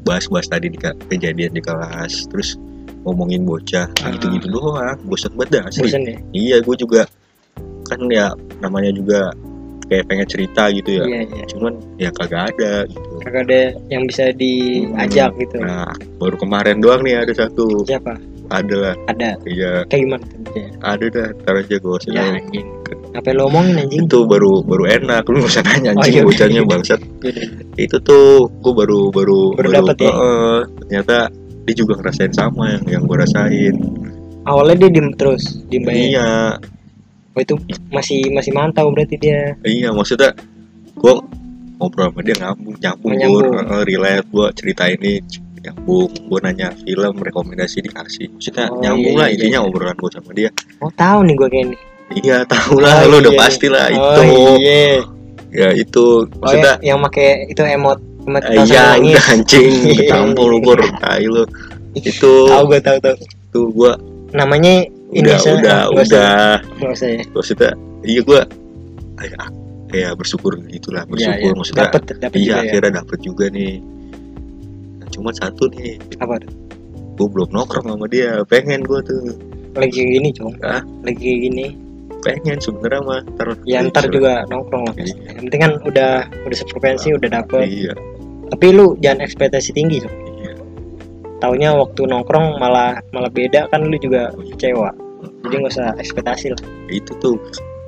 bahas-bahas tadi di kejadian di kelas terus ngomongin bocah Ah. gitu-gitu doang. Bosan banget dah asli. Bosan ya? Iya gue juga kan ya namanya juga kayak pengen cerita gitu ya. Iya iya. Cuman ya kagak ada gitu. Kagak ada yang bisa diajak gitu. Nah baru kemarin doang nih ada satu. Siapa ada lah. Ada. Iya. Kayak gimana bocahnya? ada dah ntar aja gue ya anjing. Apa lo omongin anjing? Itu baru baru enak. Lu nggak usah nanya Oh, anjing iya. bocahnya bangsat. Itu tuh gue baru baru Baru dapet ya? Heeh. ternyata dia juga ngerasain sama yang yang gue rasain. Awalnya dia diem terus diem baik. Iya. Oh itu masih masih mantau berarti dia. Iya maksudnya gue ngobrol sama dia ngambung nyambung Oh, nyambung. gue relate gue cerita ini nyambung. Gue nanya film rekomendasi dikasih. Maksudnya Oh, nyambung iya, lah iya, intinya iya. obrolan gue sama dia. Oh tahu nih gue kayak ini iya tahu lah. Oh, lu udah iya. pasti lah itu. oh iya. Ya itu. Oh maksudnya ya, yang make itu emot emot rasa Iya udah anjing. Campur lu Pur Tai lu. Itu tahu gue tahu tahu. Tuh gua namanya Udah se- udah usah- udah. Nggak usah ya. Maksudnya Iya gua Ya, ya bersyukur gitu lah Bersyukur. Iya, iya. maksudnya dapet dapet Iya ya. akhirnya dapet juga nih Cuma satu nih. Apa tuh? Gua belum nongkrong sama dia. Pengen gua tuh. Lagi gini cong. Hah? lagi gini. Pengen sebenernya mah. Ntar ya ntar juga nongkrong lah. Iya. yang penting kan udah udah sefrekuensi udah dapet. Iya. Tapi lu jangan ekspektasi tinggi cong. Iya. Taunya waktu nongkrong malah malah beda kan lu juga kecewa. Jadi nggak usah ekspektasi lah. Itu tuh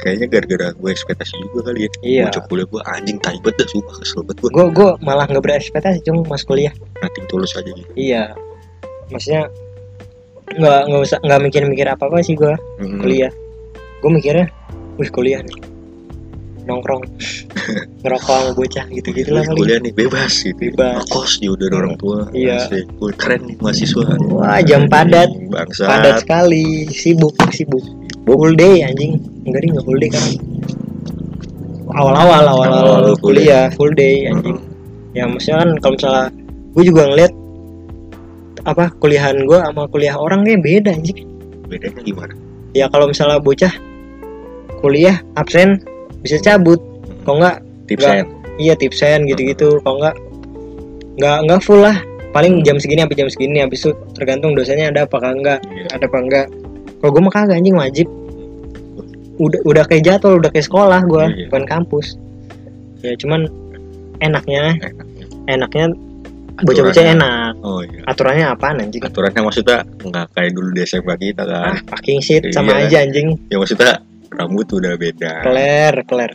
Kayaknya gara-gara gue ekspektasi juga kali ya. Iya. Bocah kuliah gue anjing tai banget dah Sumpah kesel banget gue gue gue malah nggak berekspektasi cung mas kuliah. Nothing tulus aja gitu. Iya. Maksudnya nggak nggak usah nggak mikir-mikir apa apa sih gue Mm. kuliah. Gue mikirnya wih kuliah nih nongkrong ngerokok sama bocah gitu gitu lah kuliah nih bebas gitu. Bebas. kos juga dari orang tua. Iya. Wih, keren nih mahasiswa. Wah jam padat. Bangsat. Padat sekali. Sibuk sibuk. Full day anjing. Enggak nih nggak full day kan? Awal-awal awal-awal kuliah full day anjing. Ya maksudnya kan kalau misalnya gue juga ngeliat apa kuliahan gue sama kuliah orang kayak beda anjing. Bedanya gimana? Ya kalau misalnya bocah kuliah absen bisa cabut. Kalau nggak? Tipsnya iya tipsen gitu-gitu. Kalau nggak? Nggak nggak full lah. Paling jam segini sampai jam segini. Habis itu tergantung dosanya ada apa enggak Iya. ada apa enggak kalau gue mah kagak anjing wajib. Udah udah kayak jadwal udah kayak sekolah gue Iya. bukan kampus. Ya cuman enaknya. Enaknya. bocah-bocah enak. Oh iya. Aturannya apaan anjing? Aturannya maksudnya nggak kayak dulu di SMA kita kan? Ah fucking shit sama Iya. aja anjing. Ya maksudnya rambut udah beda. Keler keler.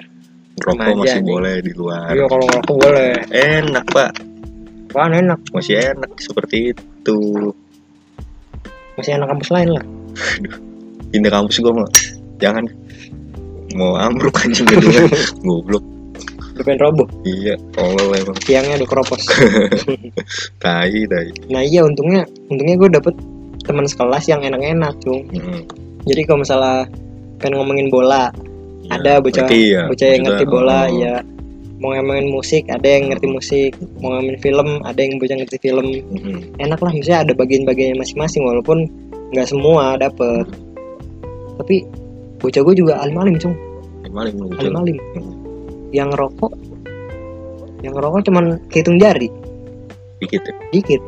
Rokok sama aja, masih anjing. boleh di luar. Iya kalau ngerokok boleh. Enak pak. Apaan enak? Masih enak seperti itu. Masih enak kampus lain lah. Pindah kampus gua mau jangan. Mau ambruk anjing gedungnya goblok. Udah pengen roboh? Iya tolol emang. Tiangnya udah keropos tai tai. Nah iya untungnya untungnya gue dapet teman sekelas yang enak-enak cung. Hmm. jadi kalau misalnya pengen ngomongin bola. Ya, ada bocah ya, bocah yang ngerti bola oh, ya mau ngomongin musik ada yang ngerti musik. Mau ngomongin film ada yang bocah ngerti film. Hmm. enak lah misalnya ada bagian-bagiannya masing-masing walaupun nggak semua dapet. Tapi bocah gue juga alim-alim cung. Alim-alim Hmm. yang ngerokok yang ngerokok cuman kehitung jari. Dikit ya? Dikit.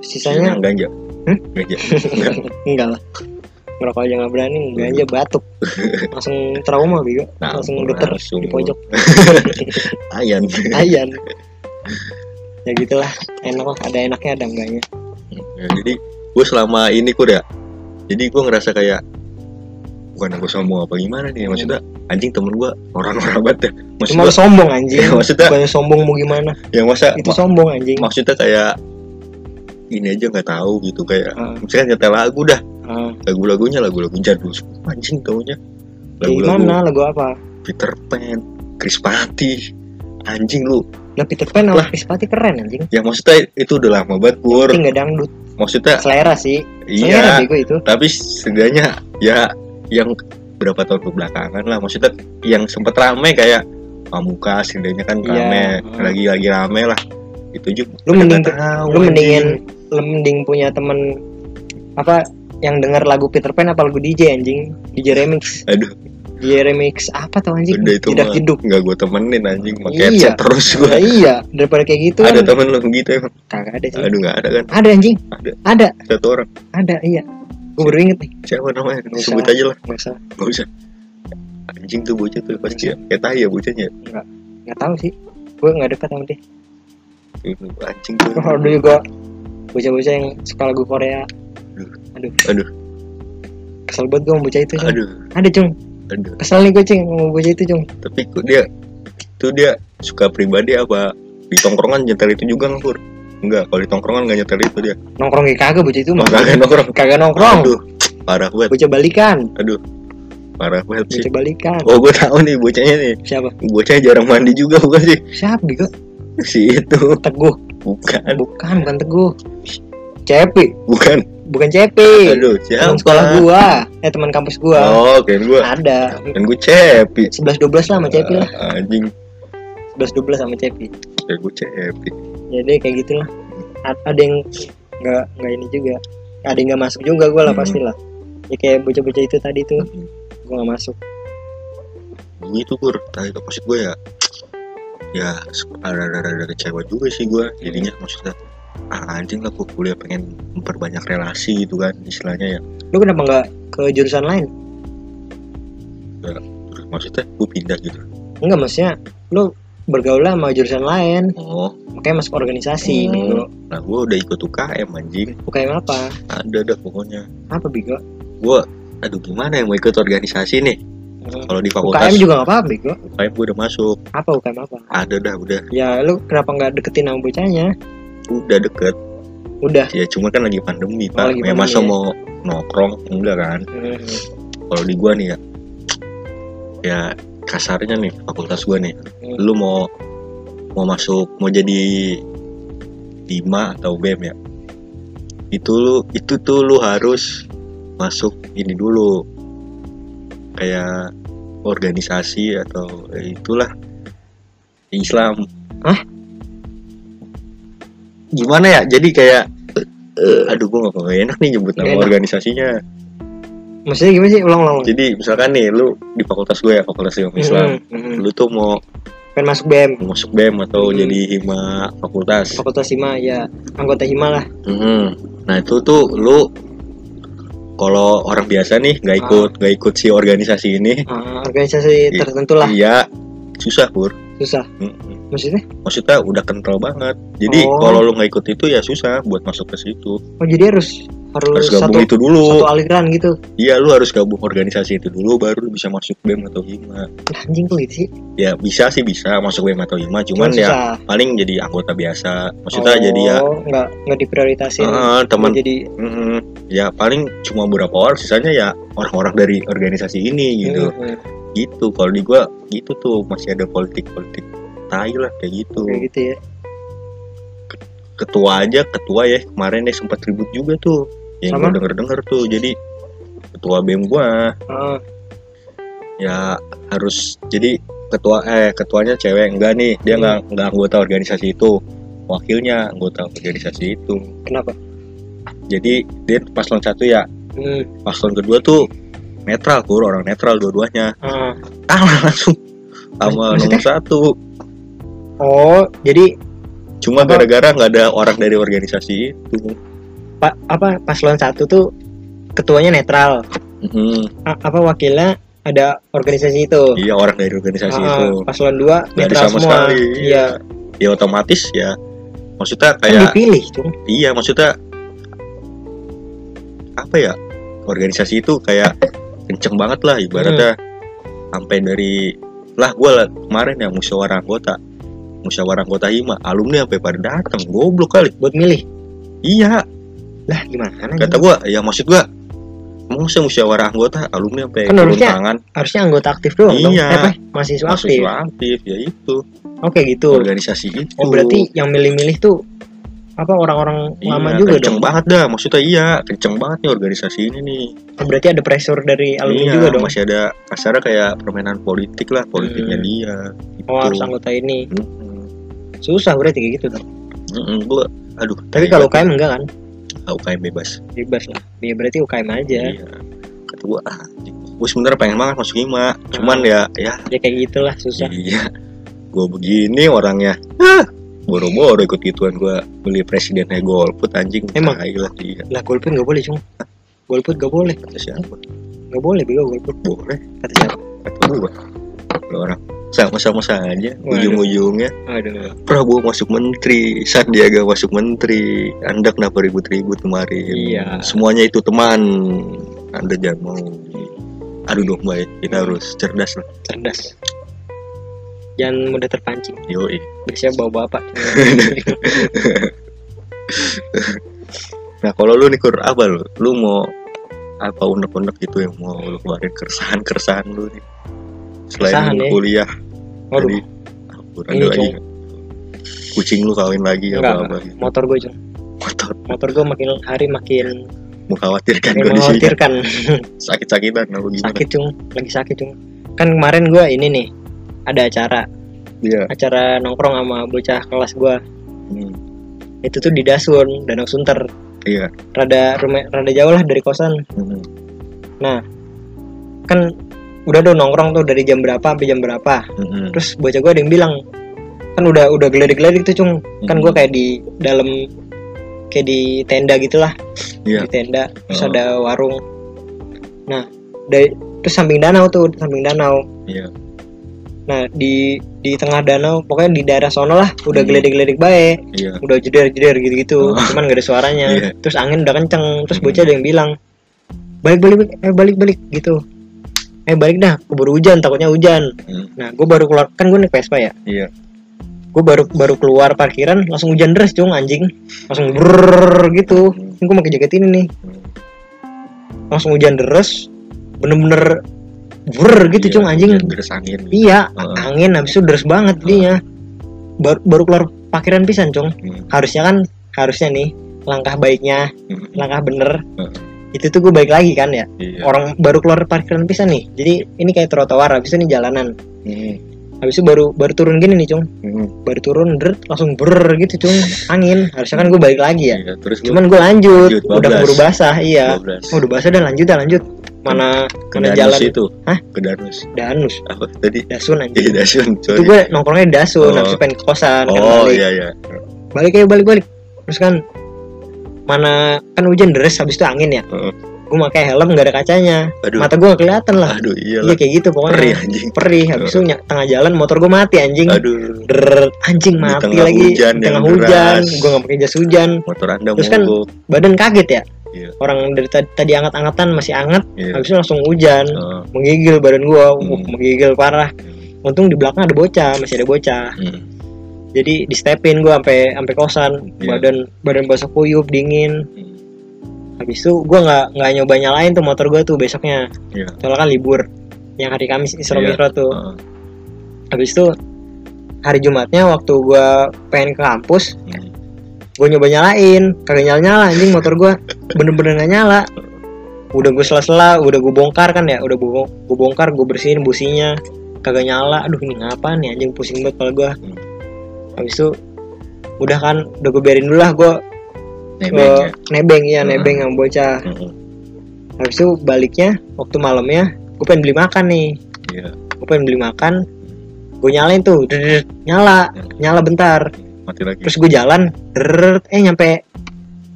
Sisanya yang ganja? Hmm? ganja. Enggak lah ngerokok aja nggak berani ganja batuk. Langsung trauma bego. Nah, langsung geter langsung. di pojok. Ayan. Ayan. Ya gitulah. Enak lah ada enaknya ada enggaknya. Ya, jadi gue selama ini kok ya. Jadi gue ngerasa kayak bukan gue sombong apa gimana nih maksudnya anjing temen gue orang-orang banget ya. Maksud cuma sombong anjing. Ya, maksudnya- bukannya sombong mau gimana? Yang masa itu ma- sombong anjing. maksudnya kayak ini aja nggak tahu gitu kayak Ah. misalkan nyetel lagu dah Ah, lagu-lagunya lagu-lagu jadul. Anjing taunya. Lagu-lagu gimana lagu apa? Peter Pan Chris Patti. Anjing lu. Lah Peter Pan sama Chris Patti keren anjing. Ya maksudnya itu udah lama banget Pur. Tapi nggak dangdut. Maksudnya selera sih. Selera iya bego itu. Tapi setidaknya ya yang berapa tahun kebelakangan lah. Maksudnya yang sempet rame kayak Pamungkas setidaknya kan Iya. rame. Hmm. lagi lagi rame lah. Itu juga lu mending tahu, lu mendingin lu mending punya temen apa yang denger lagu Peter Pan apa lagu DJ anjing? DJ remix. Aduh. DJ remix apa tuh anjing? Udah itu mah jeduk nggak gue temenin anjing. Pakai Iya. headset terus gue Nah, iya daripada kayak gitu ada kan. temen lu begitu emang. Kagak ada sih aduh nggak ada kan. Ada anjing. Ada. ada. Satu orang. Ada iya. Gue baru inget nih. Siapa namanya? Nggak sebut aja lah. Nggak usah. Nggak usah. Anjing tuh bocah tuh pasti ya kayak tai ya bocahnya. Nggak tahu sih. Gue nggak dekat sama dia. Anjing tuh oh, ada juga bocah-bocah yang suka lagu Korea aduh aduh kesel banget gue sama bocah itu Cung. aduh ada cung aduh Kesel nih gue cing ngomong bocah itu cung. tapi kok dia itu dia suka pribadi apa di tongkrongan nyetel itu juga nggak Pur? enggak kalau di tongkrongan nggak nyetel itu dia Nongkrong kayak kagak bocah itu mah. kagak nongkrong Kagak nongkrong. aduh parah banget Bocah balikan. aduh parah banget sih Bocah balikan. oh gue tahu nih bocahnya nih Siapa? bocahnya jarang mandi juga bukan sih Siapa bego? si itu Teguh. bukan Bukan, bukan Teguh. Cepi. bukan Bukan Cepi. aduh Teman sekolah gua. Eh teman kampus gua. oh kan gue Ada. kan gue cepi 11 12 lah sama Cepi lah. Ah, anjing 11 12 sama Cepi. kayak gue cepi Jadi kayak gitulah. Ada yang nggak nggak ini juga. Ada yang nggak masuk juga gua lah Hmm. pasti lah. Ya kayak bocah-bocah itu tadi tuh. Gua nggak masuk. gitu pur tadi maksud gue ya ya ada ada ada kecewa juga sih gue jadinya maksudnya ah anjing lah gue kuliah pengen memperbanyak relasi gitu kan istilahnya ya Lu kenapa nggak ke jurusan lain? Terus maksudnya gue pindah gitu Enggak maksudnya lu bergaul lah sama jurusan lain. oh Makanya masuk organisasi Hmm. bego. nah gue udah ikut UKM anjing UKM apa? ada dah pokoknya Apa bego? gue aduh gimana yang mau ikut organisasi nih kalau di fakultas UKM juga nggak apa-apa bego. UKM gue udah masuk Apa UKM apa? ada dah udah Ya lu kenapa nggak deketin sama bocahnya? Udah deket Udah. ya cuma kan lagi pandemi Oh, pak lagi ya masa ya. mau nongkrong enggak kan Hmm. kalau di gua nih ya ya kasarnya nih fakultas gua nih Hmm. lu mau mau masuk mau jadi lima atau BEM ya itu lu itu tuh lu harus masuk ini dulu kayak organisasi atau ya itulah Islam Hah? Gimana ya jadi kayak aduh gua gak enak nih nyebut nama enak. organisasinya Maksudnya gimana sih? Ulang-ulang. jadi misalkan nih lu di fakultas gue ya fakultas ilmu Islam Hmm, hmm. lu tuh mau Pengen masuk BEM. masuk BEM atau Hmm. jadi hima fakultas Fakultas Hima ya anggota Hima lah. Mhm. nah itu tuh lu kalau orang biasa nih nggak ikut nggak ikut si organisasi ini Ah, organisasi tertentu lah. iya susah pur Susah. Maksudnya? maksudnya udah kental banget jadi Oh. kalau lu nggak ikut itu ya susah buat masuk ke situ Oh jadi harus harus, harus gabung satu itu dulu satu aliran gitu. iya lu harus gabung organisasi itu dulu baru lu bisa masuk BEM atau hima anjing gitu sih? ya bisa sih bisa masuk BEM atau hima cuman ya susah. paling jadi anggota biasa maksudnya Oh, jadi ya nggak nggak diprioritasin. ah, teman jadi Mm, ya paling cuma beberapa orang sisanya ya orang-orang dari organisasi ini gitu Hmm, gitu kalau di gua gitu tuh masih ada politik-politik tai lah kayak gitu. Kayak gitu ya. ketua aja ketua ya. Kemarin ya sempat ribut juga tuh. Yang gua denger denger tuh. Jadi ketua bem gua. Ah, ya harus jadi ketua eh ketuanya cewek. Enggak nih dia Hmm. nggak nggak anggota organisasi itu. Wakilnya anggota organisasi itu. Kenapa? jadi dia paslon satu ya. Hmm, paslon kedua tuh netral kur orang netral dua-duanya. Ah. kalah langsung. Sama Maksudnya? nomor satu Oh, jadi cuma gara-gara nggak ada orang dari organisasi itu pak apa paslon satu tuh ketuanya netral. Mhm. A- apa wakilnya ada organisasi itu. iya orang dari organisasi Ah, itu paslon dua nggak ada netral sama semua. sekali Iya. ya otomatis ya maksudnya Kan kayak dipilih, cung. iya maksudnya apa ya organisasi itu kayak kenceng banget lah ibaratnya Hmm. sampai dari lah gue lah kemarin ya musyawarah anggota musyawarah anggota hima alumni sampai pada datang goblok kali buat milih. iya Lah, gimana? kata gua ya maksud gua mau saya musyawarah anggota alumni sampai Kan harusnya tangan harusnya anggota aktif doang dong. Iya. Eh, apa? Mahasiswa aktif. mahasiswa aktif ya itu Oke gitu. organisasi itu Oh berarti yang milih-milih tuh apa orang-orang iya, lama juga kenceng dong. banget dah maksudnya iya kenceng banget nih organisasi ini nih Oh, berarti ada pressure dari alumni iya, juga dong. masih ada kasarnya kayak permainan politik lah politiknya Hmm. dia gitu. Oh harus anggota ini. Mm-mm. Susah berarti kayak gitu dong. Mm-mm, gua aduh Tapi kalau. UKM enggak kan? Ah, UKM bebas Bebas lah. Ya berarti UKM aja. iya kata gua ah gue sebenarnya pengen banget masuk hima cuman ya ya Ya kayak gitulah susah. Iya. Gue begini orangnya. Boro-boro ikut gituan gue beli presidennya golput anjing. Emang? Lah iya. Lah golput nggak boleh cung. Golput nggak boleh. Kata siapa? Nggak boleh bego golput. Boleh. Kata siapa? Kata gue. Lo orang sama-sama saja ujung-ujungnya. Prabowo masuk menteri Sandiaga masuk menteri Anda kenapa ribut-ribut kemarin Iya. semuanya itu teman Anda jangan mau Aduh dong baik, kita harus cerdas lah. cerdas jangan mudah terpancing Yoi. biasanya bawa bapak Nah kalau lu nih kur apa lu? Lu mau apa unek-unek gitu yang mau lu keluarin keresahan-keresahan lu nih? Selain ya? kuliah, waduh. Ampun, Ini, ada lagi. Kucing lu kawin lagi enggak, apa apa gitu. motor gue Cung. Motor. Motor gue makin hari makin mengkhawatirkan makin kondisinya. mengkhawatirkan. Sakit-sakitan apa gimana? sakit cung lagi sakit cung kan kemarin gue ini nih ada acara. Iya. acara nongkrong sama bocah kelas gue Hmm, itu tuh di Dasun Danau Sunter. Iya. rada rumah rada jauh lah dari kosan. Hmm, kan udah tuh nongkrong tuh dari jam berapa sampai jam berapa hmm, terus bocah gue ada yang bilang kan udah udah geledik-geledik tuh cung kan gue hmm. kayak di dalam kayak di tenda gitulah Iya. di tenda terus Oh. ada warung nah dari terus samping danau tuh samping danau Iya. nah di di tengah danau pokoknya di daerah sono lah udah Hmm. geledik-geledik baik Iya. udah jeder-jeder gitu-gitu Oh. cuman gak ada suaranya Iya. terus angin udah kenceng terus Hmm. bocah ada yang bilang balik balik, eh balik balik gitu eh balik dah keburu hujan takutnya hujan. Hmm, nah gue baru keluar kan gue naik Vespa ya? Iya. gue baru baru keluar parkiran langsung hujan deras cung anjing. Langsung brrrr gitu. Hmm, gue pakai jaket ini nih. Hmm. langsung hujan deras bener-bener brrrr gitu Iya, cung anjing. deras angin. iya Heeh. angin habis itu deras banget dia baru baru keluar parkiran pisan cung. Hmm, harusnya kan harusnya nih langkah baiknya hmm, langkah bener. Heeh. Itu tuh gue baik lagi kan ya Iya. orang baru keluar parkiran pisan nih jadi ini kayak trotoar habis itu nih jalanan Hmm, habis itu baru baru turun gini nih cung hmm. baru turun deret langsung ber gitu cung angin harusnya kan gue balik lagi ya Iya, terus cuman gue lanjut, Lanjut, udah 12. keburu basah iya 12. oh, udah basah dan lanjut dah lanjut mana ke mana Danus jalan itu. Hah? Ke Danus. danus Apa tadi? dasun Iya, anjing Dasun. itu Sorry. gue nongkrongnya di dasun Oh. habis itu pengen ke kosan kan Oh, balik iya iya. balik ayo balik balik terus kan mana kan hujan deras habis itu angin ya Heeh. gue pakai helm gak ada kacanya Aduh. mata gue gak kelihatan lah Aduh, iya iya kayak gitu pokoknya Perih anjing. perih habis itu ny- tengah jalan motor gue mati anjing Aduh, Deret, anjing mati tengah lagi hujan di tengah hujan deras. gue gak pakai jas hujan motor Anda Terus kan- mogok. badan kaget ya Iya. orang dari tadi, tadi anget-angetan masih anget Iya. habis itu langsung hujan Heeh. menggigil badan gua Hmm. uh, menggigil parah untung di belakang ada bocah masih ada bocah Hmm. Jadi di stepin gua sampai sampai kosan Iya. badan badan basah kuyup dingin Hmm. habis itu gua nggak nggak nyoba nyalain tuh motor gua tuh besoknya Iya. soalnya kan libur yang hari Kamis Isra Iya. Mi'raj tuh Heeh. habis itu hari Jumatnya waktu gua pengen ke kampus Hmm. gue nyoba nyalain kagak nyala nyala anjing motor gue bener-bener gak nyala udah gue sela-sela udah gue bongkar kan ya udah gue gue bongkar gue bersihin businya kagak nyala aduh ini ngapa nih anjing pusing banget kepala gue Hmm. Habis itu udah kan udah gue biarin dulu lah gue Nebeng ya. nebeng ya Hmm. nebeng yang bocah Heeh. habis itu baliknya waktu malamnya gue pengen beli makan nih Iya. gue pengen beli makan gue nyalain tuh Dredred, nyala Hmm. nyala bentar Mati lagi. terus gue jalan deret eh nyampe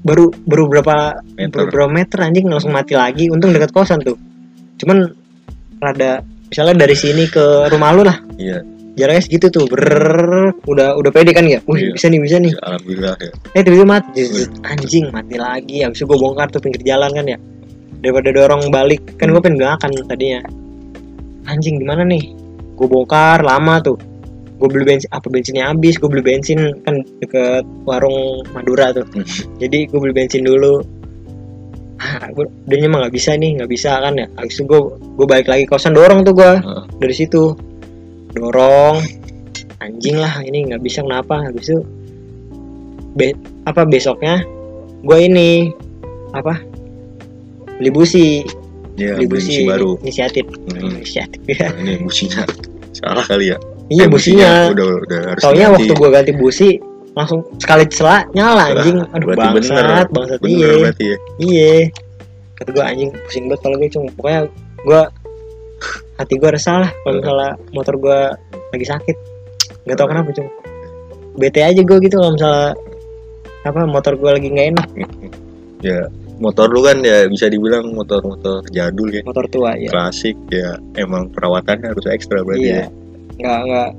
baru baru berapa Meter. baru berapa meter anjing langsung mati lagi untung dekat kosan tuh cuman rada misalnya dari sini ke rumah lu lah Iya. Jaraknya segitu tuh ber udah udah pede kan ya? Iya. wih bisa nih bisa nih. Alhamdulillah ya. eh tiba-tiba mati. Anjing mati lagi. Habis itu gue bongkar tuh pinggir jalan kan ya. Daripada dorong balik kan gue pengen makan tadinya. Anjing gimana nih? Gue bongkar lama tuh. Gue beli bensin apa bensinnya habis? Gue beli bensin kan deket warung Madura tuh. Hmm. jadi gue beli bensin dulu. Ah gue udahnya mah nggak bisa nih? Nggak bisa kan ya? Habis itu gue gue balik lagi kosan dorong tuh gue dari situ dorong anjing lah ini nggak bisa kenapa habis itu be- apa besoknya gue ini apa beli busi Iya, beli busi busi baru. inisiatif Hmm. inisiatif ya Nah, ini businya salah kali ya. iya Eh, businya udah udah harus Soalnya diganti. waktu gue ganti busi langsung sekali celah nyala anjing aduh berarti bangsat bener. bangsat bener iya ya. iya kata gue anjing pusing banget kalau gue cuma pokoknya gue hati gue resah lah kalau Hmm. misalnya motor gue lagi sakit. Nggak tahu kenapa cuma bete aja gue gitu kalau misalnya apa motor gue lagi nggak enak. Ya motor lu kan ya bisa dibilang motor-motor jadul ya. Motor tua ya klasik ya emang perawatannya harus ekstra berarti iya. ya. Nggak nggak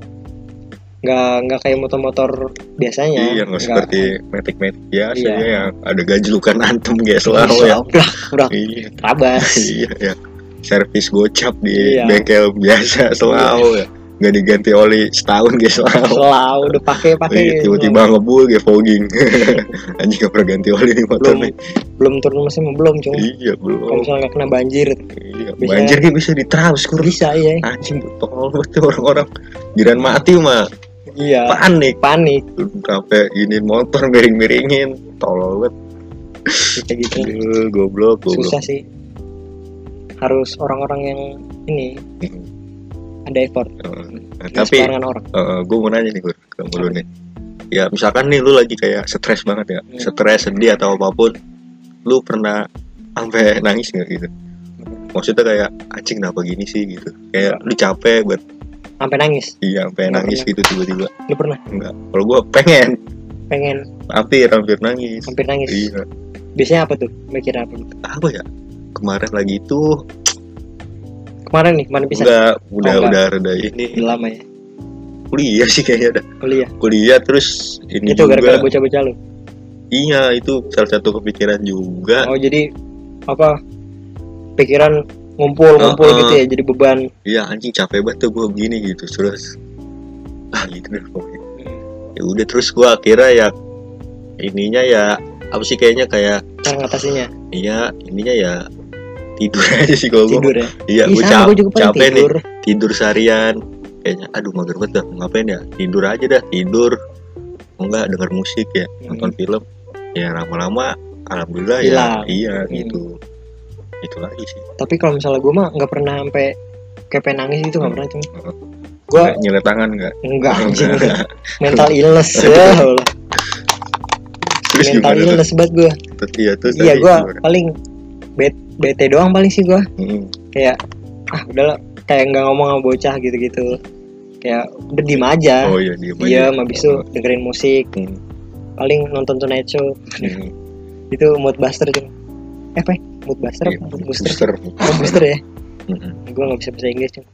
nggak nggak kayak motor-motor biasanya. Iya nggak seperti matic biasa Iya. ya yang ada gajlukan antem kayak selalu Iya, ya. udah udah iya. rabas iya ya servis gocap di Iya. bengkel biasa selalu ya. Nggak diganti oli setahun guys selalu. Selalu udah pakai pakai. Iya, tiba-tiba ngebul kayak fogging. Anjing nggak pernah ganti oli nih motor belum nih. belum turun mesin belum cuma. iya Kalau belum misalnya nggak kena banjir iya Bisa- banjir nih bisa diteraus kur bisa ya. anjing tolol betul orang-orang. Giran mati mah Iya. panik. Panik. Sampai ini motor miring-miringin. Tolol banget. Kayak gitu. Aduh, goblok goblok. Susah sih. Harus orang-orang yang ini Hmm. ada effort. Nggak tapi orang. gue mau nanya nih Gur, ke lu nih ya misalkan nih lu lagi kayak stres banget ya Hmm. stres sedih atau apa pun lu pernah sampai nangis nggak gitu maksudnya kayak anjing kenapa gini sih gitu kayak lu capek buat Sampai nangis. iya sampai Nggak nangis pernah. gitu tiba-tiba Lu pernah enggak kalau gue pengen pengen hampir hampir nangis hampir nangis. iya Biasanya apa tuh? Mikir apa? apa ya kemarin lagi itu Kemarin nih, kemarin bisa. enggak udah enggak. udah reda ini Udah lama ya. kuliah sih kayaknya ada Kuliah. kuliah terus ini Itu juga gara-gara bocah-bocah lu. iya itu salah satu kepikiran juga Oh, jadi apa? Pikiran ngumpul-ngumpul Heeh. gitu ya, jadi beban. iya anjing capek banget tuh gue begini gitu terus ah gitu deh pokoknya ya udah terus gue akhirnya ya ininya ya apa sih kayaknya kayak Cara ngatasinnya iya ininya ya tidur aja sih kalau gue tidur ya. iya gue sama, cap gua juga capek nih tidur. tidur seharian kayaknya aduh mager banget dah ngapain ya tidur aja dah tidur enggak denger musik ya Hmm. nonton film ya lama-lama alhamdulillah Hilang. ya iya Hmm. gitu itu lagi sih Tapi kalau misalnya gue mah nggak pernah sampai kayak pengen nangis gitu nggak Hmm. pernah cuma. Gue Nggak nyelet tangan enggak enggak anjing Enggak. mental illness ya Allah. mental illness banget gue. Iya terus Iya gue paling bet bete doang paling sih gue. Hmm. Kayak ah udahlah kayak nggak ngomong sama bocah gitu-gitu. Kayak udah diem aja. oh iya diem aja Iya, habis itu dengerin musik, Hmm. paling nonton Tonight Show. Hmm. Itu mood buster cuma. Eh, apa? ya? Mood buster Iya, apa? Mood booster. booster Oh, booster ya. Hmm. Gue nggak bisa bahasa Inggris cuma.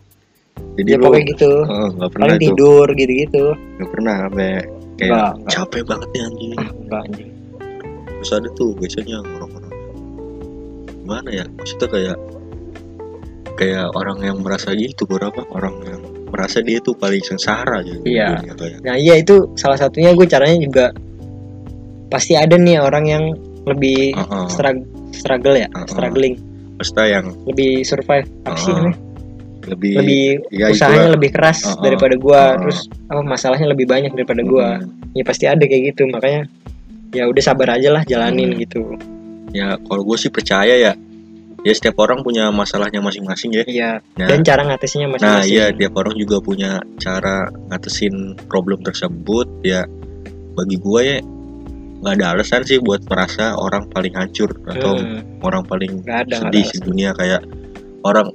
jadi Ya pokoknya gitu. oh, pernah Paling tuh tidur gitu-gitu. nggak pernah sampai kayak nggak. capek banget nih anjing Ah, enggak anjing. terus ada tuh biasanya orang-orang gimana ya maksudnya kayak kayak orang yang merasa gitu berapa orang yang merasa dia tuh paling sengsara gitu Iya. dunia kayak Nah, iya itu salah satunya gue caranya juga pasti ada nih orang yang lebih Heeh. struggle, struggle ya, Heeh. struggling, maksudnya yang lebih survive apa sih Heeh. namanya? lebih Lebih ya usahanya itulah. lebih keras Heeh. daripada gua, Heeh. terus apa masalahnya lebih banyak daripada gua. Hmm. Ya pasti ada kayak gitu, makanya ya udah sabar aja lah jalanin Hmm. gitu. Ya kalau gue sih percaya ya. Ya setiap orang punya masalahnya masing-masing ya. Iya, Nah, dan cara ngatasinya Nah masing-masing. iya tiap orang juga punya cara ngatasin problem tersebut. Ya bagi gue ya nggak ada alasan sih buat merasa orang paling hancur atau Hmm, orang paling ada, sedih ada di dunia kayak orang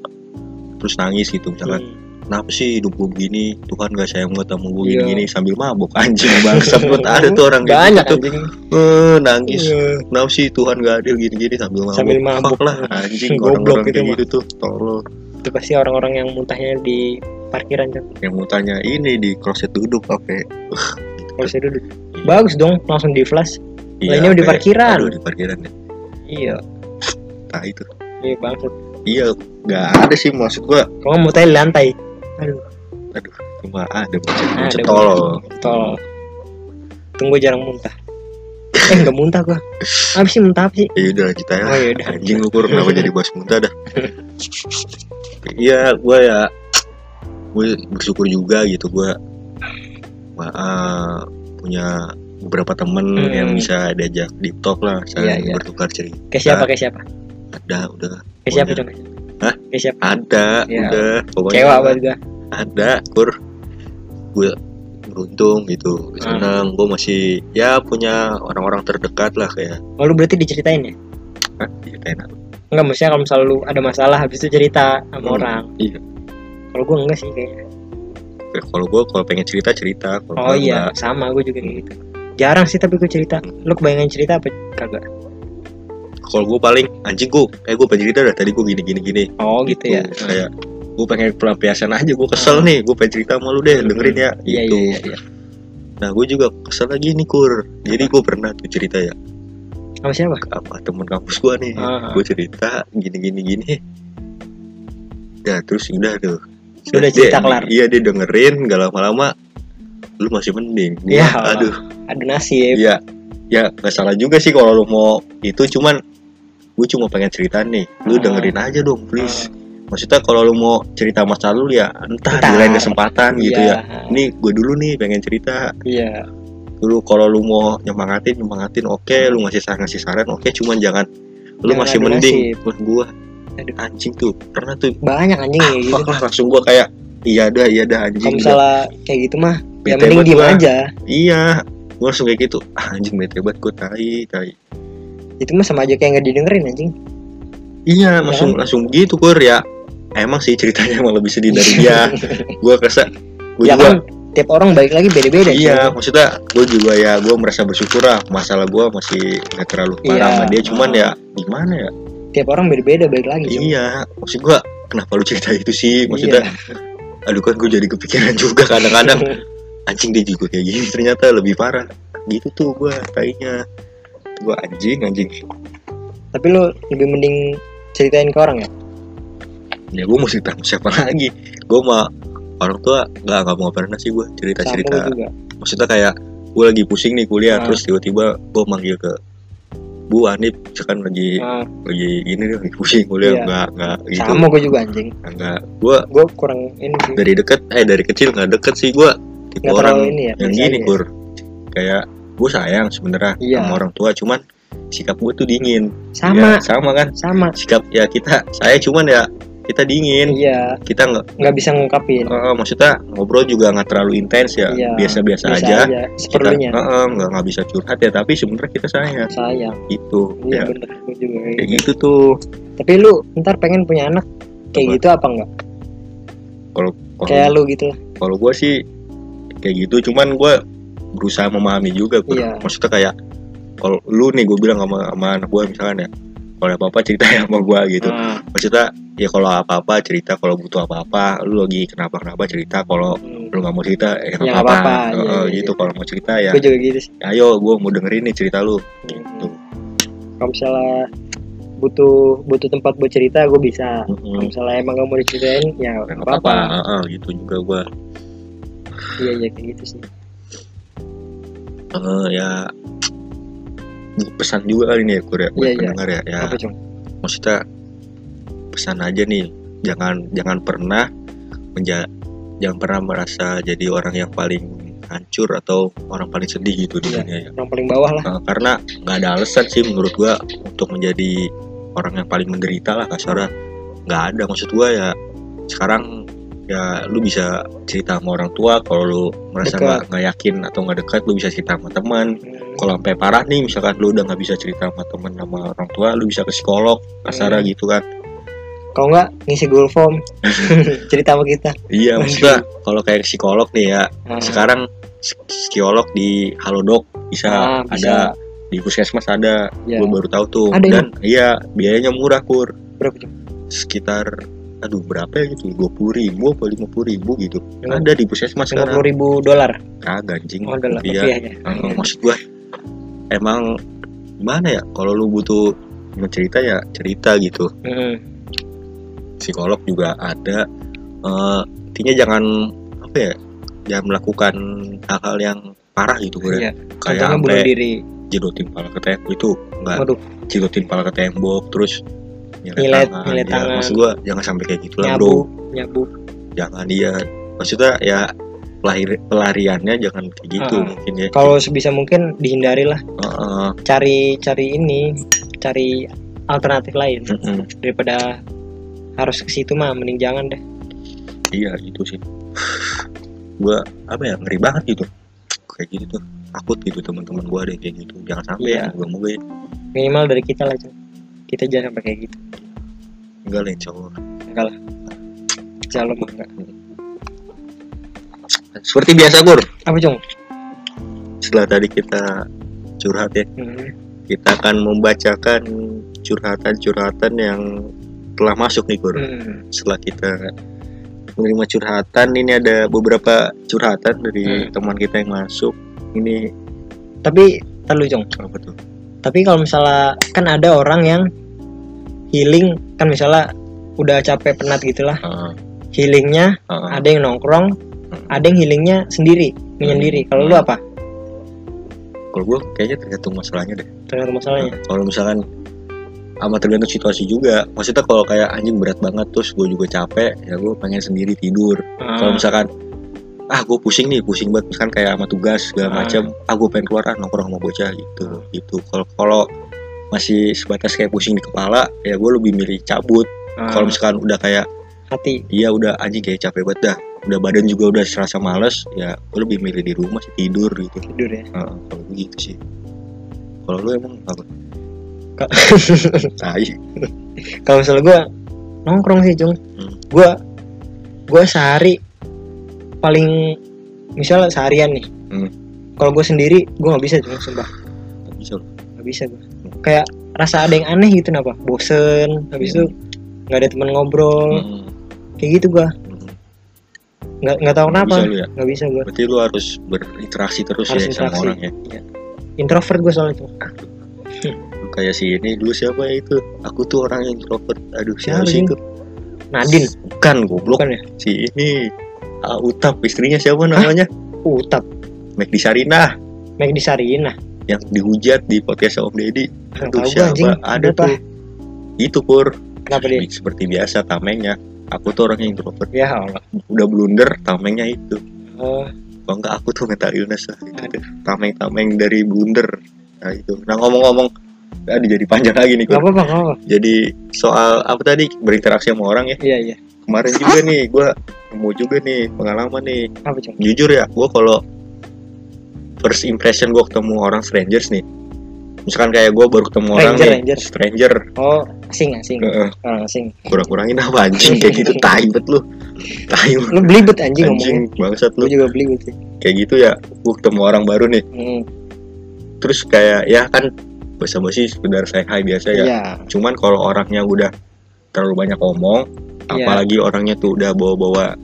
terus nangis gitu misalkan. Hmm. Kenapa sih hidup gue begini Tuhan gak sayang banget sama gue Iya. gini-gini sambil mabuk anjing bangsat buat ada tuh orang banyak gitu anjing. Eh, nangis Iya. kenapa sih Tuhan gak adil gini-gini sambil mabuk Sambil mabuk. Fuck lah anjing Goblok orang-orang itu kayak mah. gitu tuh tolol Itu pasti orang-orang yang muntahnya di parkiran kan. yang mau tanya ini di kloset duduk apa Kalau saya duduk. Bagus dong, langsung di flash. Iya, Lainnya di ya? parkiran. Aduh, di parkiran ya. Iya, Nah, itu. iya bangsat. Iya, nggak ada sih maksud gua. Kalau mau muntah di lantai. Aduh, Aduh, cuma ada macet ada macet tolol. Tol. Tunggu jarang muntah. Eh nggak muntah gua. Apa sih muntah apa sih? Ya udah lanjut aja. Oh, ya udah. Anjing ukur kenapa jadi bahas muntah dah. Iya, gua ya gue bersyukur juga gitu gua ma- eh, punya beberapa temen Hmm. yang bisa diajak deep talk lah, saling Iya, iya. bertukar cerita. Kayak siapa? Kayak siapa? Ada, udah Kayak siapa Pokoknya. Hah? Kayak siapa? ada, Iya. udah pokoknya Kecewa banget gua. ada kur gue beruntung gitu Hmm. senang gue masih ya punya orang-orang terdekat lah kayak Oh, lu berarti diceritain ya? ah ceritain apa Enggak, maksudnya kalau misalnya lu ada masalah habis itu cerita sama Hmm, orang. iya Kalau gua enggak sih kayaknya. Kayak kalau gue kalau pengen cerita cerita kalau Oh iya, nggak. sama gue juga gitu. Jarang sih tapi gue cerita. Lu kebayangan cerita apa kagak? Kalau gue paling anjing gue eh gue pengen cerita dah tadi gue gini gini gini Oh gitu, ya. kayak gue pengen pelampiasan aja gue kesel nih gue pengen cerita sama lu deh dengerin ya Iya gitu iya iya. iya. nah gue juga kesel lagi nih kur jadi gue pernah tuh cerita ya Sama siapa? apa temen kampus gue nih Ah. gue cerita gini gini gini ya terus udah tuh Udah Dia- cerita kelar. iya dia dengerin gak lama-lama lu masih mending Iya. aduh Aduh nasib. Iya, ya nggak salah juga sih kalau lu mau itu cuman gue cuma pengen cerita nih, lu Ah. dengerin aja dong please. Maksudnya kalau lu mau cerita masa lalu ya entah di lain kesempatan gitu Iya. ya. Ini gue dulu nih pengen cerita. Iya. Dulu kalau lu mau nyemangatin nyemangatin oke, lu ngasih saran ngasih saran oke, cuman jangan lu Jangan masih mending. gua Aduh. anjing tuh pernah tuh Banyak anjing kayak gitu. wah, langsung gua kayak iya dah iya dah Kalau anjing. dah. misalnya kayak gitu mah ya mending diem aja. Iya, gua langsung kayak gitu. Ah, anjing bete banget gua tai tai. Itu mah sama aja kayak nggak didengerin anjing. Iya, Ya langsung kan? langsung gitu kur ya. Emang sih ceritanya emang lebih sedih dari dia. gua kerasa gua ya juga kan tiap orang balik lagi beda-beda. iya, cuy. maksudnya gua juga ya gua merasa bersyukur lah masalah gua masih nggak terlalu parah Iya. sama dia cuman ya gimana ya? Tiap orang beda-beda balik lagi. cuy. Iya, maksud gua kenapa lu cerita itu sih? Maksudnya Iya. aduh kan gua jadi kepikiran juga kadang-kadang anjing dia juga kayak gini ternyata lebih parah. Gitu tuh gua tainya. Gua anjing anjing. Tapi lu lebih mending ceritain ke orang ya. Ya gua mau cerita siapa lagi? Gua mah orang tua nggak nggak mau pernah sih gua cerita cerita maksudnya kayak gue lagi pusing nih kuliah Ah. terus tiba-tiba gue manggil ke Bu Anip misalkan lagi Nah, lagi gini nih lagi pusing kuliah Iya. nggak nggak gitu sama gue juga anjing. nggak gue Gue kurang ini sih. dari deket eh dari kecil nggak deket sih gue tipe Nggak orang ini ya. yang gini aja. kur kayak gue sayang sebenarnya Iya. sama orang tua cuman sikap gue tuh dingin Sama, Ya, sama kan sama. sikap ya kita saya cuman ya kita dingin Iya, kita nggak nggak bisa ngungkapin. eh, maksudnya ngobrol juga nggak terlalu intens ya Iya, biasa-biasa Biasa aja aja. Seperlunya. nggak nggak bisa curhat ya tapi sebenarnya kita sayang Sayang. itu ya Iya bener gue juga. kayak kayak gitu. gitu tuh Tapi lu ntar pengen punya anak kayak Apa? gitu apa enggak? kalau Kayak lu gitu lah. kalau gue sih kayak gitu cuman gue berusaha memahami juga Kur. Iya. maksudnya kayak kalau lu nih gue bilang sama, sama anak gue misalkan ya kalau ada apa-apa cerita ya sama gue gitu Ah, maksudnya ya kalau apa-apa cerita kalau butuh apa-apa lu lagi kenapa-kenapa cerita kalau hmm. lu nggak mau cerita ya Ya, nggak apa-apa iya, iya, gitu kalau mau cerita ya Gue juga gitu sih. ayo gue mau dengerin nih cerita lu gitu Kalau misalnya butuh butuh tempat buat cerita gue bisa. Kalau Mm-mm. misalnya emang gak mau diceritain ya nggak nggak apa-apa. Heeh, gitu juga gue Iya iya kayak gitu sih. Eh, ya pesan juga kali nih ya Kur ya buat Iya, pendengar ya ya Apa maksudnya pesan aja nih jangan jangan pernah menja jangan pernah merasa jadi orang yang paling hancur atau orang paling sedih gitu di Iya. dunia ya Yang paling bawah lah. Eh, karena nggak ada alasan sih menurut gua untuk menjadi orang yang paling menderita lah kasarnya nggak ada maksud gua ya sekarang ya lu bisa cerita sama orang tua kalau lu merasa nggak nggak yakin atau nggak dekat lu bisa cerita sama teman Hmm. kalau sampai parah nih misalkan lu udah nggak bisa cerita sama temen sama orang tua lu bisa ke psikolog kasarnya Hmm. gitu kan Kalau nggak ngisi Google Form cerita sama kita. iya maksudnya kalau kayak psikolog nih ya Nah, sekarang psik- psikolog di Halodoc bisa Ah, ada bisa. di puskesmas ada ya. gue baru tahu tuh Ada dan iya biayanya murah kur berapa sekitar aduh berapa ya gitu dua puluh ribu apa lima puluh ribu gitu Hmm. ada di puskesmas Lima sekarang puluh ribu dolar. kagak anjing Oh dolar iya. Eh, maksud gua emang gimana ya kalau lu butuh mencerita ya cerita gitu Hmm. psikolog juga ada Eh, intinya jangan apa ya jangan melakukan hal-hal yang parah gitu gue Iya. kayak bunuh diri. jidotin pala ke tembok itu enggak Waduh, pala ke tembok terus nyilet Nyilet- tangan, nyilet ya, tangan. maksud gua jangan sampai kayak gitu lah bro nyabu. jangan dia maksudnya ya pelari, pelariannya jangan kayak gitu Ah. mungkin ya Kalau sebisa mungkin dihindari lah. Heeh, Cari cari ini, cari alternatif lain mm-mm. daripada harus ke situ mah mending jangan deh. iya gitu sih gua apa ya ngeri banget gitu kayak gitu tuh takut gitu teman-teman gua ada yang kayak gitu jangan sampai Iya. ya gue moga ya Minimal dari kita lah, Cung. Kita jangan sampai kayak gitu. enggak lah insya Allah Enggak lah. Jalur enggak. seperti biasa Gur Apa, Cung? setelah tadi kita curhat ya Hmm. kita akan membacakan curhatan-curhatan yang telah masuk nih Gur Hmm. setelah kita menerima curhatan ini ada beberapa curhatan dari Hmm. teman kita yang masuk ini Tapi terlalu Cung. apa tuh Tapi kalau misalnya kan ada orang yang healing kan misalnya udah capek penat gitulah. Heeh, healingnya heeh. ada yang nongkrong ada yang healingnya sendiri menyendiri. Kalau lu apa? Kalau gue kayaknya tergantung masalahnya deh. Tergantung masalahnya. Kalau misalkan amat tergantung situasi juga. Maksudnya kalau kayak anjing berat banget terus gue juga capek ya gue pengen sendiri tidur. Kalau Ah, misalkan ah gue pusing nih pusing banget. Misalkan kayak sama tugas segala Ah. macam ah gue pengen keluar ah nongkrong sama bocah gitu gitu. Kalau kalau masih sebatas kayak pusing di kepala ya gue lebih milih cabut. Ah, kalau misalkan udah kayak hati iya udah anjing kayak capek banget dah. Udah badan juga udah serasa males ya gue lebih milih di rumah sih tidur gitu. Tidur ya? Heeh, kalau begitu sih. Kalau lu emang apa? Ka- tai. Kalau misalnya gue nongkrong sih cung Hmm. gue gue sehari paling misalnya seharian nih. Hmm. kalau gue sendiri gue nggak bisa cung sumpah. Nggak bisa. Nggak bisa gue kayak rasa ada yang aneh gitu kenapa? Bosen habis itu nggak ada teman ngobrol. Hmm, kayak gitu gue hmm. nggak nggak tahu Nggak kenapa. bisa ya? Nggak bisa gue berarti lu harus berinteraksi terus Harus ya sama interaksi. orang ya? Introvert gue soalnya tuh. Lu kayak si ini dulu siapa ya itu? Aku tuh orang introvert. Aduh Siapa sih sih? itu? Nadine. Bukan goblok. Bukan ya? Si ini Ah, Utap istrinya siapa namanya? Utap. Magdi Sarina. Magdi Sarina. Yang dihujat di podcast Om Deddy. Aduh anjing siapa? ada Kenapa? tuh. Itu pur. Kenapa dia? Seperti biasa tamengnya. Aku tuh orang yang introvert. Ya Allah. Udah blunder tamengnya itu. Oh, kalau enggak aku tuh mental illness lah gitu. Tameng-tameng dari blunder. Nah itu. Nah ngomong-ngomong tadi jadi panjang lagi nih Kur. apa-apa apa jadi soal apa tadi? Berinteraksi sama orang ya? Iya iya. Kemarin juga nih gue nemu juga nih pengalaman nih. Apa jujur ya gue kalau first impression gue ketemu orang strangers nih misalkan kayak gue baru ketemu orang Stranger, nih stranger. stranger. Oh asing asing. Heeh, orang asing. Kurang-kurangin apa anjing? Kayak gitu tai bet lu. Tai lu. belibet anjing anjing ngomongnya. bangsat lu. Juga belibet sih. Kayak gitu ya gue ketemu orang baru nih. Hmm, terus kayak ya kan basa-basi sekedar say hi biasa ya. Iya. Cuman kalau orangnya udah terlalu banyak omong Iya. apalagi orangnya tuh udah bawa-bawa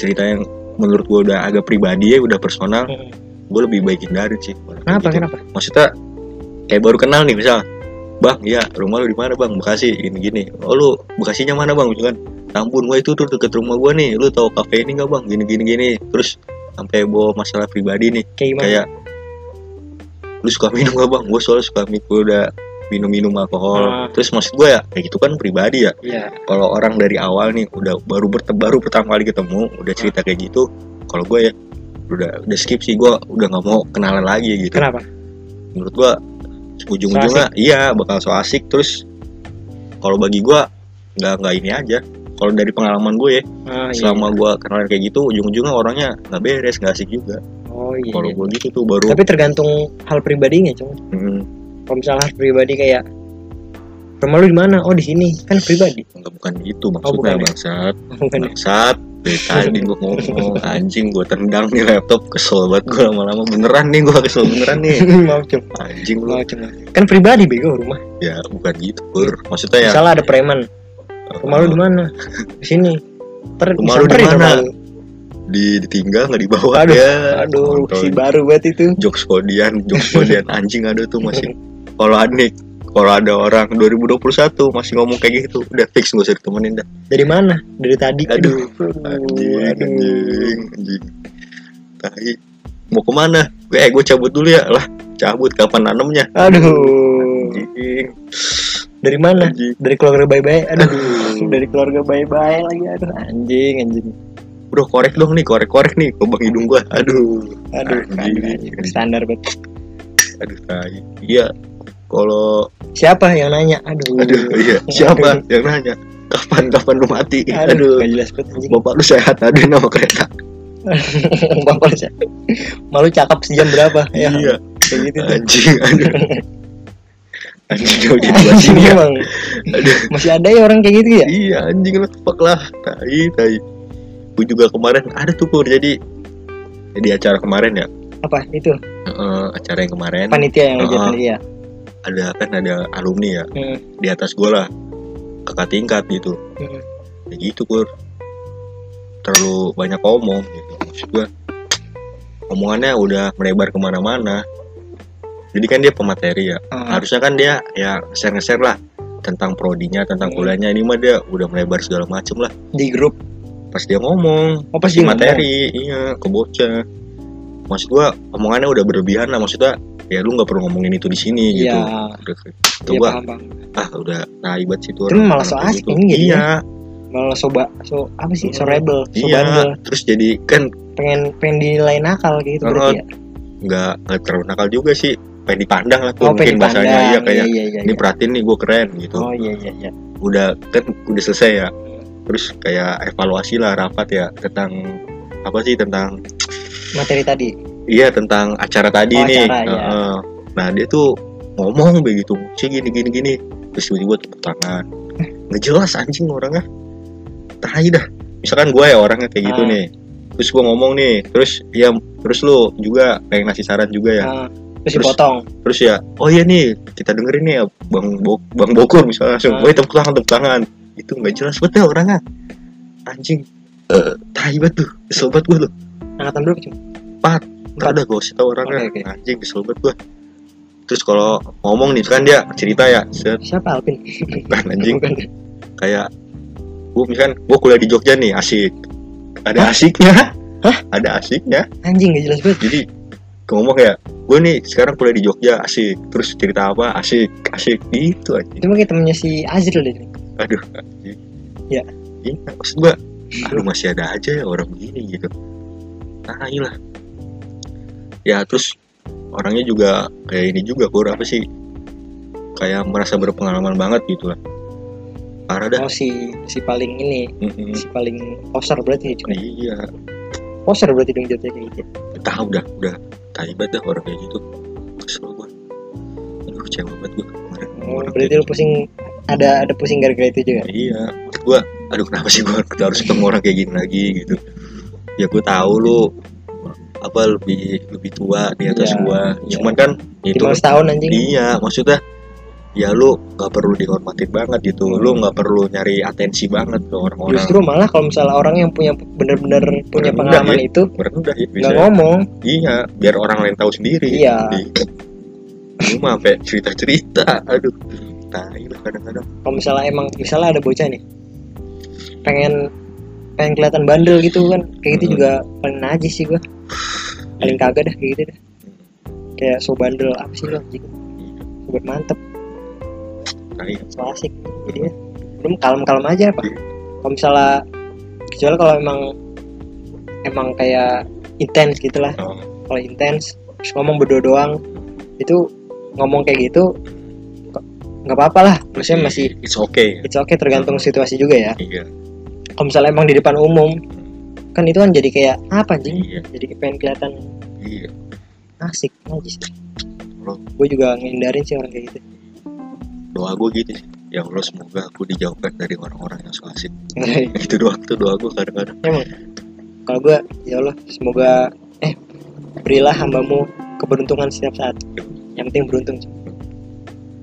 cerita yang menurut gue udah agak pribadi ya udah personal Hmm. gue lebih baik hindarin sih. Kenapa gitu. kenapa? Maksudnya kayak baru kenal nih misal bang ya rumah lu di mana bang? Bekasi gini gini oh lu Bekasinya mana bang? Misalkan Tambun gua itu tuh deket rumah gua nih. Lu tahu kafe ini nggak bang? Gini gini gini terus sampai bawa masalah pribadi nih. Kayak kayak lu suka minum gak bang? Gue soalnya suka minum gua udah minum-minum alkohol. Ah. terus maksud gue ya kayak gitu kan pribadi ya. Iya. Kalau orang dari awal nih udah baru berte- baru pertama kali ketemu udah cerita kayak gitu kalau gue ya udah udah skip sih gue udah nggak mau kenalan lagi gitu. Kenapa? Menurut gua ujung-ujungnya iya bakal so asik. Terus kalau bagi gua nggak nggak ini aja. Kalau dari pengalaman gue ya ah, iya. selama gua kenalan kayak gitu ujung-ujungnya orangnya nggak beres nggak asik juga. Oh iya kalau iya. gua gitu tuh baru tapi tergantung hal pribadinya cung hmm, kalau misalnya pribadi kayak rumah lu di mana? Oh di sini. Kan pribadi. Nggak bukan itu maksudnya bukan ya? bangsat. Bukan ya? bangsat dari tadi gua ngomong anjing gua tendang nih laptop kesel banget gua lama-lama. Beneran nih gua kesel beneran nih. Maaf cung anjing lu. Maaf cung kan pribadi bego rumah. Ya bukan gitu pur. Maksudnya ya misalnya ada preman. Rumah lu di mana? Di sini. Ntar Rumah lu di mana? di ditinggal nggak dibawa Aduh, ya aduh si baru banget itu. jokes kodian, jokes kodian. Anjing ada tuh masih. Kalau anik, kalau ada orang 2021 masih ngomong kayak gitu, udah fix gak usah ditemenin dah. dari mana dari tadi Aduh, aduh Anjing, aduh anjing, anjing. Tai. Mau ke mana? Eh, gue cabut dulu ya lah. Cabut kapan nanemnya? aduh Anjing, dari mana anjing. dari keluarga baik-baik aduh dari keluarga baik-baik lagi aduh anjing anjing Bro, korek dong nih, korek-korek nih, lubang hidung gua. Aduh, aduh Anjing. anjing. standar banget aduh, tai. Iya, kalau siapa yang nanya? Aduh. Aduh, iya, siapa yang nanya? Kapan kapan lu mati? aduh, Aduh, jelas banget bapak lu sehat ada nama kereta. bapak lu siapa? malu cakep sejam berapa? Ya. Iya, kayak gitu tuh. anjing, aduh. Anjing jauh di dua sini ya. emang. Aduh, masih ada ya orang kayak gitu ya? Iya anjing lah, fuck lah, tai, tai. Gue juga kemarin ada tuh pur, jadi di acara kemarin ya, apa? Itu? Eh, acara yang kemarin. Panitia yang ngajak Ah. panitia ada kan ada alumni ya Hmm, di atas gue lah, kakak tingkat gitu, hmm. kayak gitu pur. Terlalu banyak omong gitu, maksud gue. Omongannya udah melebar ke mana-mana. Jadi kan dia pemateri ya, Ah, harusnya kan dia ya share-share lah tentang prodinya tentang Hmm. kuliahnya. Ini mah dia udah melebar segala macem lah. Di grup? Pas dia ngomong oh pas di materi iya ke bocah. Maksud gua omongannya udah berlebihan lah maksudnya ya lu nggak perlu ngomongin itu di sini gitu Iya. udah itu Iya gua paham paham. ah udah naibat sih tuh Itu malah so asik ini jadinya. iya Malah soba so apa sih so rebel, so iya bandel. terus jadi kan Pengen pengen dinilai nakal gitu Oh, berarti ya. nggak nggak terlalu nakal juga sih pengen dipandang lah tuh Oh, mungkin bahasanya iya kayak iya, iya, ini iya. perhatiin nih gue keren gitu Oh iya iya iya. udah kan udah selesai ya terus kayak evaluasi lah rapat ya tentang apa sih tentang Materi tadi. Iya tentang acara tadi Oh, nih. acara. Heeh. nah dia tuh ngomong begitu sih gini gini gini. Terus tiba-tiba tepuk tangan. Nggak jelas anjing orangnya. Tai dah. Misalkan gue ya orangnya kayak gitu Ah. nih. Terus gue ngomong nih terus ya terus lu juga pengen ngasih saran juga ya. Nah, terus Terus- dipotong. terus ya oh iya nih kita dengerin nih ya bang Bo bang Bokor misalnya langsung Ah. woi tepuk tangan tepuk tangan. Itu nggak jelas betul orangnya. Anjing. Eh. Tai banget tuh banget gue tuh. Angkatan berapa cuma? Nggak ada gue kasih tau orangnya Oke, oke. anjing kesel banget gue terus kalau ngomong nih kan dia cerita ya set Siapa Alvin? kan anjing Bukan. kayak gue misalkan gue kuliah di Jogja nih asik ada asiknya Hah? ada asiknya Anjing gak jelas banget. jadi ngomong ya gue nih sekarang kuliah di Jogja asik terus cerita apa asik asik gitu anjing Itu mungkin temennya si Azril deh. aduh anjing. Ya. iya maksud gua aduh masih ada aja ya orang begini gitu nah lah ya terus orangnya juga kayak ini juga kur apa sih kayak merasa berpengalaman banget gitu lah parah dah Oh si si paling ini, Mm-mm. si paling poser berarti cuma. iya Poser berarti dong jatuhnya kayak gitu. tahu dah udah taibat dah orang kayak gitu kesel gua aduh kecewa banget gua kemarin Oh, Orang berarti lu pusing ada ada pusing gara-gara itu juga. Iya, gua, aduh kenapa sih gua harus ketemu orang kayak gini lagi gitu. Ya gua tahu lu apa lebih lebih tua di atas Iya, gua. Cuman kan itu Lima belas tahun anjing. iya, maksudnya ya lu nggak perlu dihormatin banget gitu. Lu nggak perlu nyari atensi banget ke orang-orang. Justru malah kalau misalnya orang yang punya bener-bener punya Rendah, pengalaman ya. itu Merendah ya bisa. nggak ngomong, Iya, biar orang lain tahu sendiri. Iya. Lu mah sampai cerita-cerita, aduh. Tai lah kadang-kadang. kalau misalnya emang misalnya ada bocah nih pengen pengen kelihatan bandel gitu kan kayak gitu Hmm. juga paling najis sih gua paling kagak dah kayak gitu dah kayak so bandel apa sih lo anjing buat mantep Tai. so asik jadinya belum kalem-kalem aja pak Iya. kalau misalnya kecuali kalau emang emang kayak intens gitu lah Oh. kalau intens terus ngomong berdua doang itu ngomong kayak gitu nggak apa-apa lah maksudnya masih it's okay. it's okay tergantung situasi juga ya Iya. Kalau misalnya emang di depan umum kan itu kan jadi kayak apa anjing? Iya. jadi pengen kelihatan Iya. asik aja sih. Gue juga ngindarin sih orang kayak gitu. Doa gue gitu sih ya Allah semoga aku dijauhkan dari orang-orang yang so asik. Itu doang tuh doa gue kadang-kadang. Emang. Kalau gue ya Allah semoga eh berilah hambamu keberuntungan setiap saat. Yang penting beruntung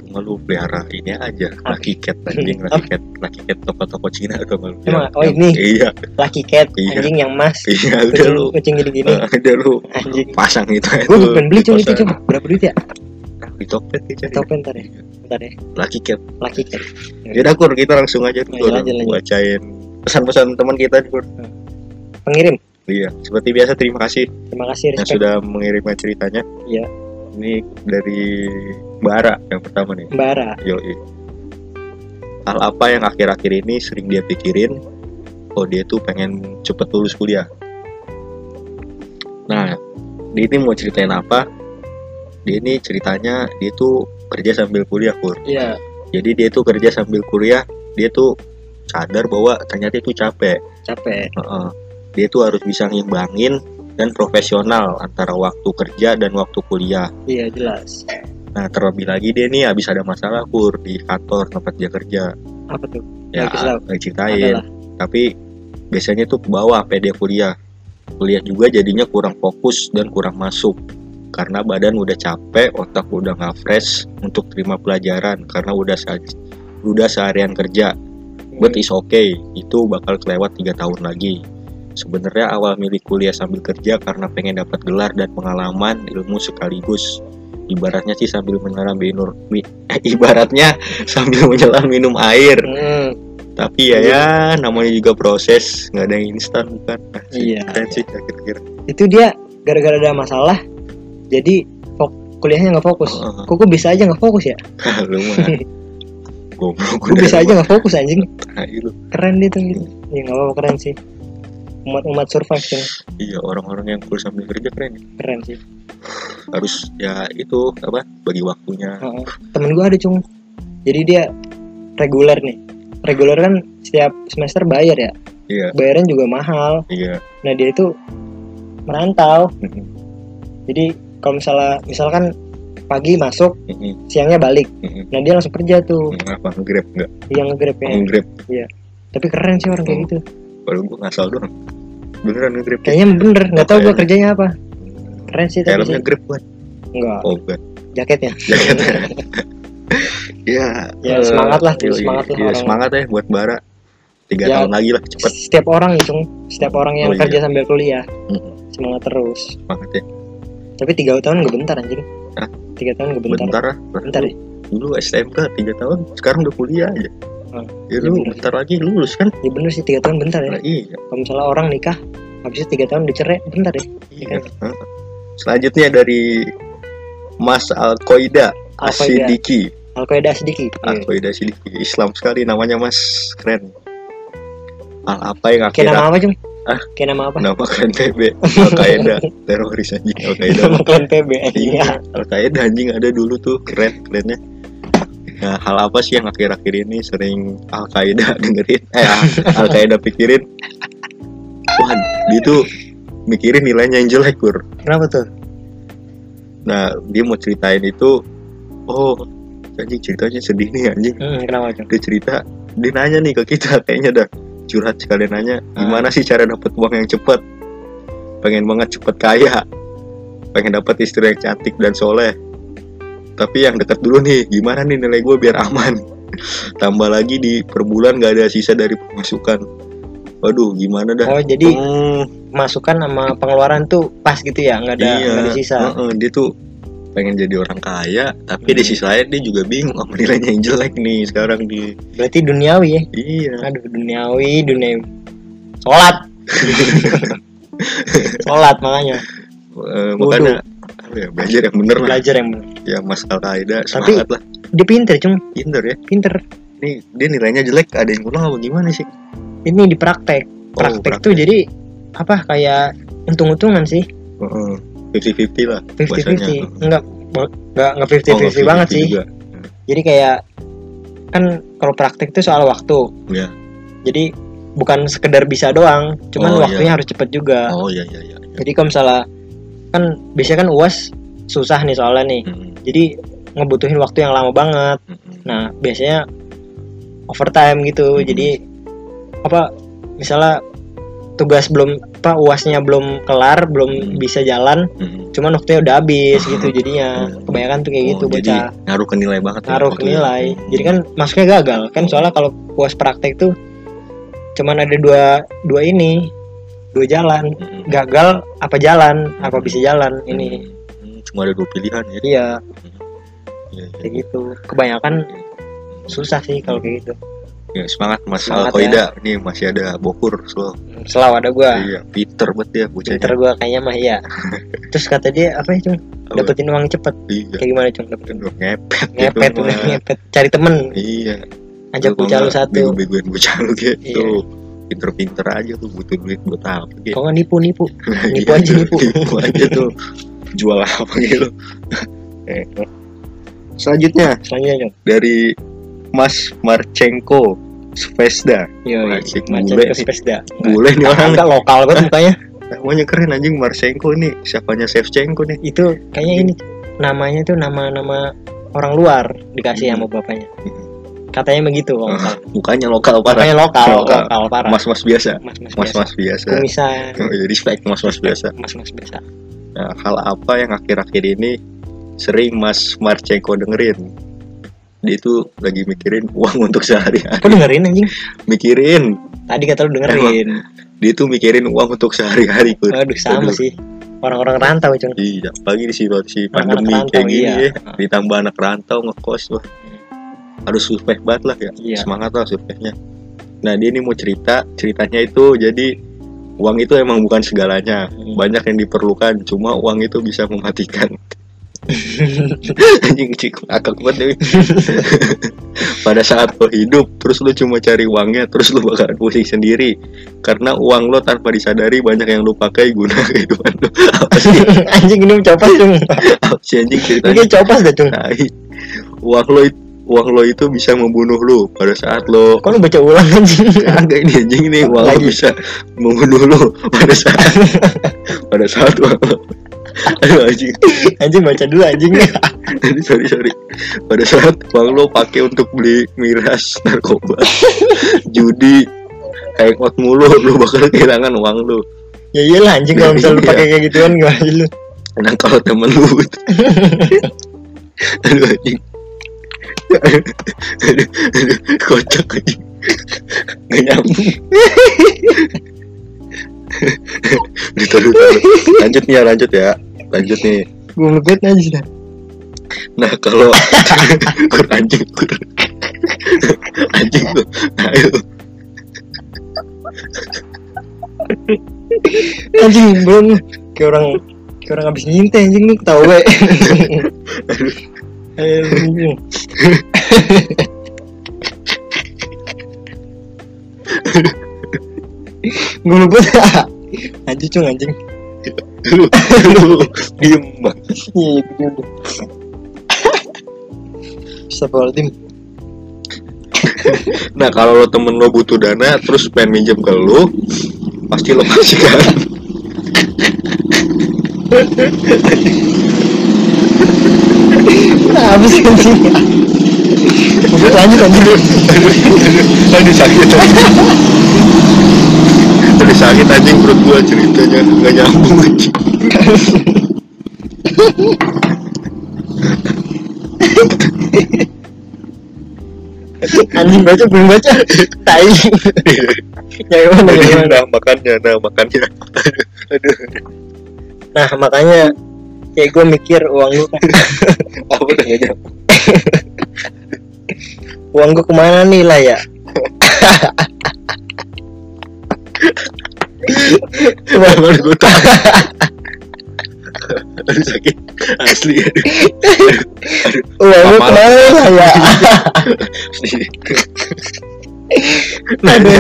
cuma lu pelihara ini aja lucky cat anjing lucky cat lucky cat toko-toko Cina atau malu Emang? Oh, ini? iya. lucky cat Iya. anjing yang mas iya udah lu. kucing gini-gini udah lu anjing. pasang itu gue tuh pengen beli di cuy itu coba berapa duit ya? Di Tokped ya cari ntar ya. Ntar ya. Lucky cat. Lucky cat. Ya udah kur kita langsung aja Iya, Kur. lanjut, lanjut. bacain pesan-pesan teman kita kur pengirim? Iya seperti biasa terima kasih. Terima kasih yang sudah mengirimkan ceritanya. Iya. ini dari Bara yang pertama nih Mbara Yoi. Hal apa yang akhir-akhir ini sering dia pikirin? Oh dia tuh pengen cepet lulus kuliah. Nah, dia ini mau ceritain apa? Dia ini ceritanya dia tuh kerja sambil kuliah, Kur. iya Jadi dia tuh kerja sambil kuliah, dia tuh sadar bahwa ternyata itu capek. capek Heeh. Dia tuh harus bisa ngimbangin dan profesional antara waktu kerja dan waktu kuliah. iya jelas Nah, terlebih lagi dia nih habis ada masalah kur di kantor tempat dia kerja. apa tuh Ya, lagi ceritain. adalah Tapi biasanya tuh ke bawah sampai dia kuliah. Kuliah juga jadinya kurang fokus dan kurang masuk. Karena badan udah capek, otak udah nggak fresh untuk terima pelajaran karena udah se- udah seharian kerja. But is okay, itu bakal kelewat tiga tahun lagi. Sebenarnya awal milih kuliah sambil kerja karena pengen dapat gelar dan pengalaman ilmu sekaligus. Ibaratnya sih sambil menyelam minum mi- ibaratnya sambil menyelam minum air. Hmm, tapi ya ya namanya juga proses nggak ada yang instan bukan? Asik, Iya, keren iya. sih kira-kira. Itu dia gara-gara ada masalah jadi kuliahnya nggak fokus. Heeh. kok gue bisa aja nggak fokus ya? Lu mah goblok gue bisa aja nggak fokus anjing? Lu. keren dia tuh gitu. Ya nggak apa-apa keren sih umat-umat survive Cung. iya orang-orang yang full sambil kerja keren. Ya. keren sih. Harus ya itu apa bagi waktunya. Temen gue ada cung jadi dia reguler nih. Reguler kan setiap semester bayar ya? Iya. Bayaran juga mahal. Iya. Nah dia itu merantau. Jadi kalau misalnya misalkan pagi masuk siangnya balik. Nah dia langsung kerja tuh. Apa nge-grab enggak yang nge-grab ya. Nge-grab. Tapi keren sih orang kayak Oh. gitu. Kalau gua ngasal doang beneran nge-grab kayaknya bener nggak tahu gue Kayaknya. kerjanya apa. Keren sih tapi helmnya grab buat? Enggak. Oh bukan jaketnya. Jaketnya. Ya Ya, eh, semangat lah, yoi. semangat lah Iya, semangat ya buat bara tiga Ya. tahun lagi lah cepet. setiap orang itu setiap orang yang Oh, iya. kerja sambil kuliah. Semangat terus. Semangat ya. Tapi tiga tahun gak bentar anjing. Hah? tiga tahun gak bentar. Bentar lah bentar ya? Dulu STMK tiga tahun sekarang udah kuliah aja Hmm. ya lu bener. bentar lagi lulus kan? Ya bener sih tiga tahun bentar ya. Nah, iya. Kalau misalnya orang nikah habis itu tiga tahun dicerai bentar ya iya Heeh. selanjutnya dari Mas Al-Qaeda Al-Qaeda. Asidiki Al-Qaeda sedikit iya. Al-Qaeda Asidiki Islam sekali namanya Mas. Keren. Al apa yang kayak akhirnya nama apa cung Hah? kayak nama apa? Nama keren PB Al-Qaeda. Teroris anjing. Al-Qaeda. Nama klan PB Iya, iya Al-Qaeda anjing ada dulu tuh. Keren kerennya. Nah, hal apa sih yang akhir-akhir ini sering Al-Qaeda dengerin? Eh, Al-Qaeda pikirin. Wah, dia tuh mikirin nilainya yang jelek, Kur. kenapa tuh Nah, dia mau ceritain itu. Oh, anjing ceritanya sedih nih anjing. hmm, kenapa cung Dia cerita, dia nanya nih ke kita kayaknya dah curhat sekalian nanya, gimana sih cara dapat uang yang cepet? Pengen banget cepet kaya, pengen dapat istri yang cantik dan soleh. Tapi yang deket dulu nih, gimana nih nilai gue biar aman? Tambah lagi di per bulan gak ada sisa dari pemasukan. Waduh, gimana dah? oh jadi Hmm, masukan sama pengeluaran tuh pas gitu ya nggak ada iya, nggak ada sisa Heeh, dia tuh pengen jadi orang kaya, tapi di Hmm. sisi lain dia juga bingung sama nilainya yang jelek nih sekarang di. berarti duniawi ya Iya. aduh duniawi duniawi sholat sholat makanya Eh, makanya ya, belajar yang bener lah. Belajar yang bener. Ya Mas Al Qaeda Tapi- lah. dia pinter cung. Pinter ya? Pinter. Nih dia nilainya jelek ada yang kurang apa gimana sih? Ini di praktek. Oh, praktek tuh jadi apa kayak untung-untungan sih. Fifty fifty lah fifty fifty enggak enggak enggak fifty Oh, fifty banget sih. juga. jadi kayak kan kalau praktek itu soal waktu. Iya. jadi bukan sekedar bisa doang cuman Oh, waktunya harus cepet juga. Oh iya iya iya. Jadi kalau misalnya kan biasanya kan uas susah nih soalnya nih Mm-mm, jadi ngebutuhin waktu yang lama banget mm-mm. nah biasanya overtime gitu Hmm. jadi apa misalnya tugas belum apa uasnya belum kelar belum Hmm. bisa jalan Mm-mm. cuman waktunya udah habis gitu jadinya Hmm. kebanyakan tuh kayak gitu Oh, jadi bocah ngaruh ke nilai banget ya ngaruh ke ya. nilai Hmm. jadi kan masuknya gagal kan soalnya kalau uas praktek tuh cuman ada dua dua ini dua jalan. Gagal apa jalan? Apa bisa jalan? Ini. Hmm, cuma ada dua pilihan ya. Iya. Iya, iya. kayak gitu. Kebanyakan susah sih kalau kayak gitu. Ya, semangat Mas Semangat Al Qaeda nih masih ada bokur slow selalu ada gua. Iya pinter banget ya bocahnya. Pinter gua kayaknya mah iya. Terus kata dia apa ya cung dapetin uang cepet. Iya. Kayak gimana cung? Dapetin Udah ngepet ngepet ngepet. Cari temen. Iya. Ajak bocah lu satu. bego-begoin bocah lu gitu. Iya. Pinter-pinter aja tuh butuh duit buat apa gitu. Kok nggak nipu nipu nipu Iya, aja nipu. Nipu aja tuh. Jual apa gitu. Eh, selanjutnya selanjutnya cung dari Mas Marchenko macam bule ke nih. Spesda. boleh nih orang. enggak lokal banget mukanya. Namanya keren anjing Marchenko nih siapanya Shevchenko nih? Itu kayaknya ini namanya tuh nama-nama orang luar dikasih sama bapaknya katanya begitu kalau nggak salah. mukanya lokal parah makanya lokal Lokal. lokal parah mas-mas biasa mas mas mas-mas biasa kumisan Oh, iya, respect mas-mas biasa mas mas biasa Nah, hal apa yang akhir-akhir ini sering Mas Marchenko dengerin? Dia itu lagi mikirin uang untuk sehari-hari. kok dengerin anjing Mikirin. tadi kata lu dengerin Dia itu mikirin uang untuk sehari-hari. Kur. Waduh sama Aduh. sih orang-orang rantau cung Iya, apalagi di situasi pandemi kayak gini iya. ya. Ditambah anak rantau ngekos wah. Harus survive banget lah ya. Iya. Semangat lah survive-nya. Nah, dia ini mau cerita, ceritanya itu jadi uang itu emang bukan segalanya. Hmm. Banyak yang diperlukan, cuma uang itu bisa mematikan. Anjing cik, akak banget deh. Pada saat lo hidup, terus lo cuma cari uangnya, terus lo bakalan pusing sendiri. Karena uang lo tanpa disadari banyak yang lo pakai guna kehidupan lo. Apa sih? anjing ini copas cung Apa sih anjing ceritanya? ini copas dah cung Tai. uang lo it- uang lo itu bisa membunuh lo pada saat lo lu baca ulang anjing agak ini anjing nih uang lo bisa membunuh lo pada saat pada saat uang lo. Aduh anjing. Anjing baca dulu anjing. Sorry sorry pada saat uang lo pakai untuk beli miras narkoba judi hangout mulu lo bakal kehilangan uang lo. Ya iyalah anjing kalau misalnya lu Iya. pakai kayak gituan gak lu? Nah kalau temen lu aduh anjing. aduh, aduh, kocak anjing gak nyambung. Taruh. lanjut nih ya lanjut ya. Lanjut nih. Gue ngebet aja nah kalau kur anjing kur anjing tuh ayo. Anjing belum. Kayak orang kayak orang habis nyintai anjing nih tahu we Eh, anjing. gue lupa. Anjing cung anjing. Lu lu diem bang. Iya iya gue udah Astagfirullahaladzim. Nah kalau lo temen lo butuh dana terus pengen minjem ke lu pasti lo kasih kan apa sih? Anjing Udah lanjut. Anjing Aduh sakit Aduh sakit anjing perut gua ceritanya Gak nyambung anjing anjing baca belum baca. Tai. Ya gimana Nah makannya Nah makannya. Aduh. Nah makanya kayak gue mikir uang lu. Apa gak nyambung uang gue ke mana nih lah ya? Baru gua tahu. Aduh sakit. Asli Aduh. Uang gue ke mana lah ya? Aduh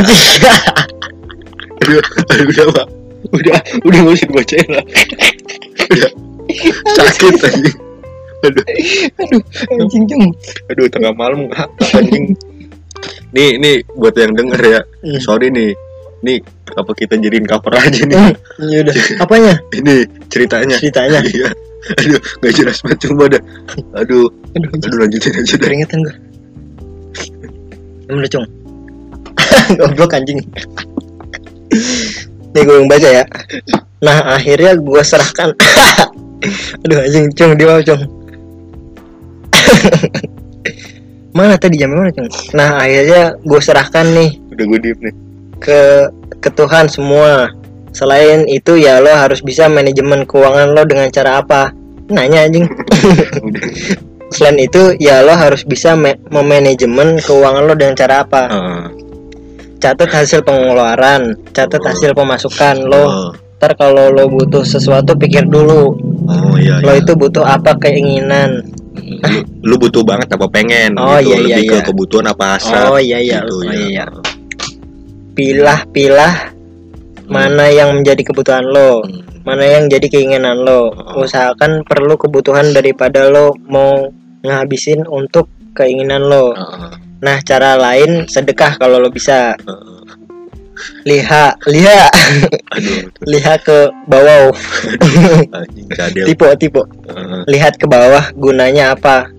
Aduh Aduh udah pak. Udah Udah gak usah dibacain lah Udah Sakit anjing Aduh anjing cung Aduh tengah malam ah, anjing. Nih nih buat yang denger ya. Hmm. Sorry nih. Nih apa kita jadiin cover aja nih. Hmm, ya udah apanya Ini ceritanya. ceritanya Iya. Aduh, gak jelas banget coba dah. Aduh, aduh aduh lanjutin aja dah. keringetan gue Gimana cung Goblok anjing Nih gue yang baca ya Nah akhirnya gue serahkan Aduh anjing cung di bawah cung. Mana tadi jam mana cung? Nah akhirnya gue serahkan nih Udah gue diem nih. ke ke Tuhan semua. Selain itu ya lo harus bisa manajemen keuangan lo dengan cara apa? Nanya anjing. Selain itu ya lo harus bisa me- memanajemen keuangan lo dengan cara apa? Ah, catat hasil pengeluaran catat Oh. hasil pemasukan lo. Oh, ntar kalau lo butuh sesuatu pikir dulu oh iya. lo iya. itu butuh apa keinginan lu, lu butuh banget apa pengen Oh, gitu. iya, iya, Lebih ke iya. kebutuhan apa hasrat. oh iya iya gitu, oh, ya. iya pilah pilah mana yang menjadi kebutuhan lo Hmm. mana yang jadi keinginan lo Oh. usahakan perlu kebutuhan daripada lo mau ngabisin untuk keinginan lo Ah, nah cara lain sedekah kalau lo bisa ah, lihat lihat Aduh, lihat ke bawah. Tipe tipe lihat ke bawah gunanya apa?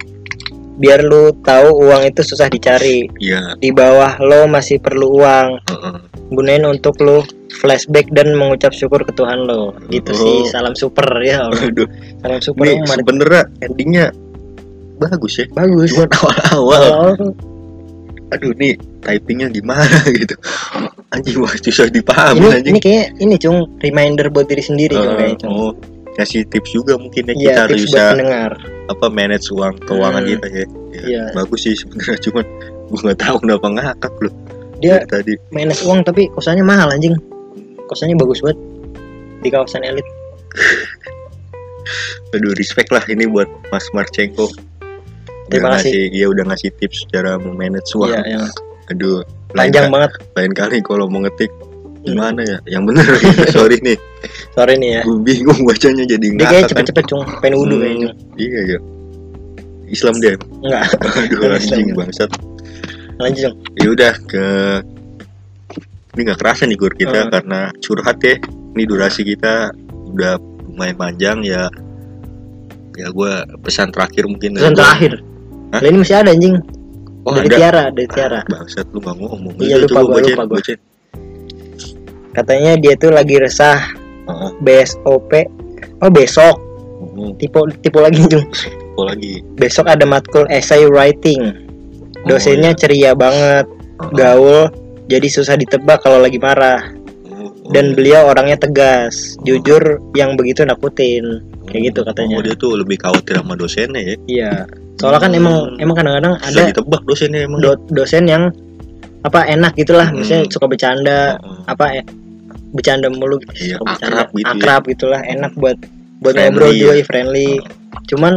Biar lu tahu uang itu susah dicari. Iya. di bawah lo masih perlu uang. Ah, ah. gunain untuk lu flashback dan mengucap syukur ke Tuhan lo. Gitu Oh. sih salam super ya Allah. Aduh, salam super Ini Umar. sebenarnya endingnya bagus ya. bagus. Awal-awal, aduh nih typingnya gimana gitu. anjing wah susah dipahami ini anjing. ini kayak ini cung reminder buat diri sendiri Cung, Eh, kayaknya cung. oh kasih tips juga mungkin ya Iya, kita harus bisa pendengar. apa manage uang keuangan Hmm. kita ya, Ya, Iya. bagus sih sebenarnya cuman gue nggak tahu kenapa ngakak loh. Dia dari tadi. minus uang tapi kosannya mahal anjing. Kosannya bagus banget di kawasan elit. Aduh respect lah ini buat Mas Marchenko. Udah Terima kasih. dia udah ngasih tips cara memanage uang. Iya yang aduh lain, panjang ka- banget. lain kali kalau mau ngetik gimana ya? Yang bener sorry nih. Sore nih ya. Gue bingung bacanya jadi dia kayak ngakak kan. Cepet-cepet cung. Pengen wudhu Hmm, kayaknya. iya ya Islam dia. Enggak. Aduh anjing bangsat. Lanjut cung. Ya udah ke ini nggak kerasa nih gur kita Hmm. karena curhat ya. Ini durasi kita udah lumayan panjang ya. Ya gue pesan terakhir mungkin. Pesan terakhir? Hah? Lah, ini masih ada anjing oh dari ada Tiara dari Tiara. Ah, bangsat lu nggak ngomong. Iya, lupa gua, bacain, lupa gua. bacain. katanya dia tuh lagi resah. Heeh. BSOP oh besok. Hmm, tipe tipe lagi cung apa lagi. Besok ada matkul essay writing. Dosennya Oh, iya. ceria banget Heeh. gaul jadi susah ditebak kalau lagi marah. Oh, oh, dan iya. beliau orangnya tegas. Jujur yang begitu nakutin kayak gitu katanya. oh dia tuh lebih khawatir sama dosennya ya iya soalnya kan emang Hmm. emang kadang-kadang ada ditebak dosennya emang do- dosen yang apa enak gitulah Hmm. misalnya suka bercanda Heeh. apa eh, bercanda mulu Iya, suka bercanda. akrab gitu ya. akrab gitulah enak buat buat Friendly ngobrol juga ya. ya, friendly cuman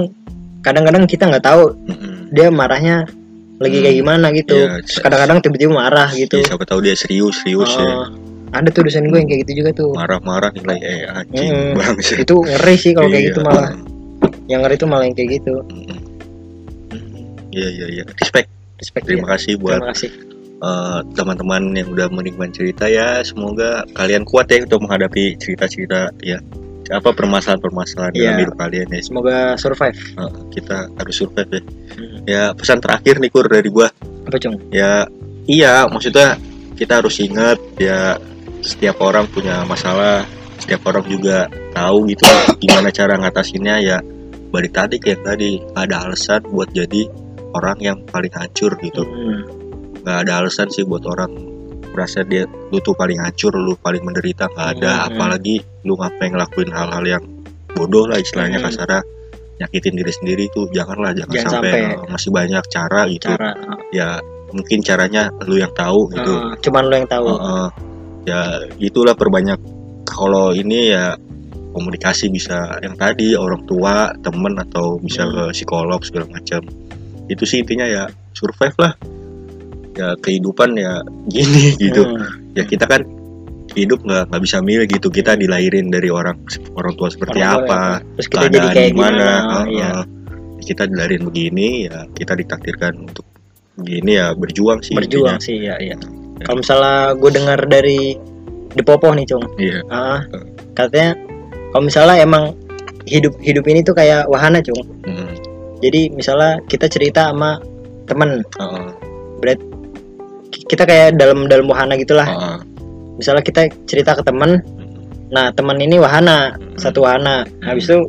kadang-kadang kita nggak tahu Mm-mm. dia marahnya lagi Hmm. kayak gimana gitu Iya, kadang-kadang tiba-tiba marah gitu Ya, siapa tahu dia serius serius ya Oh, ada tuh dosen gue yang kayak gitu juga tuh marah-marah nilai eh anjing Mm. bangsa itu ngeri sih kalau kayak Iya. gitu malah yang ngeri itu malah yang kayak gitu. Iya iya iya. Respect. respect Terima ya. kasih buat terima kasih eh, teman-teman yang udah menikmati cerita ya. Semoga kalian kuat ya untuk menghadapi cerita-cerita ya apa permasalahan-permasalahan dalam Iya. hidup kalian ya. semoga survive Eh, kita harus survive ya. Hmm. Ya pesan terakhir nih kur dari gua apa cung ya iya maksudnya kita harus ingat ya setiap orang punya masalah setiap orang juga tahu gitu gimana cara ngatasinnya ya balik tadi kayak tadi ada alasan buat jadi orang yang paling hancur gitu Hmm. nggak ada alasan sih buat orang merasa dia lu tuh paling hancur lu paling menderita nggak ada Hmm. apalagi lu ngapain ngelakuin hal-hal yang bodoh lah istilahnya Hmm. kasarnya nyakitin diri sendiri tuh janganlah jangan, Jangan sampai, sampai. masih banyak cara gitu cara ya mungkin caranya lu yang tahu gitu uh, cuman lo yang tahu Heeh. Ya itulah perbanyak. Kalau ini ya komunikasi bisa yang tadi orang tua temen atau bisa Hmm. ke psikolog segala macam. Itu sih intinya ya survive lah. Ya kehidupan ya gini gitu. Hmm. ya kita kan hidup nggak nggak bisa milih gitu. Kita dilahirin dari orang orang tua seperti Orang tua apa ya. terus kita jadi keadaan kayak gimana? Gimana iya. Kita dilahirin begini ya kita ditakdirkan untuk begini ya berjuang sih berjuang intinya. sih ya kalau misalnya gue dengar dari The Popo nih cung iya Ah, katanya kalau misalnya emang hidup hidup ini tuh kayak wahana cung Mm. jadi misalnya kita cerita sama temen Heeh. kita kayak dalam dalam wahana gitulah Heeh. misalnya kita cerita ke temen nah temen ini wahana Hmm. satu wahana habis itu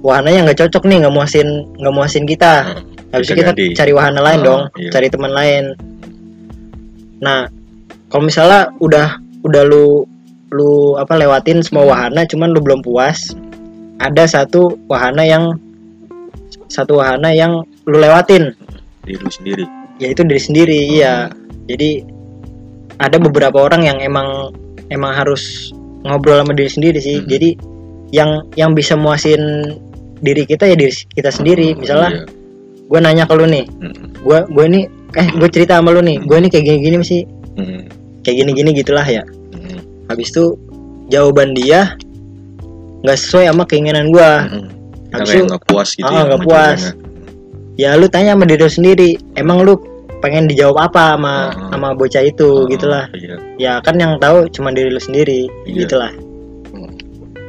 wahananya nggak cocok nih nggak muasin nggak muasin kita Heeh. habis itu kita ganti. cari wahana lain Ah, dong iya. cari teman lain nah kalau misalnya udah udah lu lu apa lewatin semua wahana cuman lu belum puas ada satu wahana yang satu wahana yang lu lewatin diri lu sendiri yaitu diri sendiri Hmm. iya jadi ada beberapa orang yang emang emang harus ngobrol sama diri sendiri sih Hmm. jadi yang yang bisa muasin diri kita ya diri kita sendiri misalnya Iya. gue nanya ke lu nih gue gue ini eh gue cerita sama lu nih gue ini kayak gini gini sih Mm. kayak gini gini gitulah ya Mm. habis itu jawaban dia nggak sesuai sama keinginan gue Mm. Kita Habis itu- nggak puas gitu Ah, ya sama puas. ya lu tanya sama diri lu sendiri emang lu pengen dijawab apa sama Ah. sama bocah itu Oh, gitulah iya. ya kan yang tahu cuma diri lu sendiri Iya. gitulah Hmm.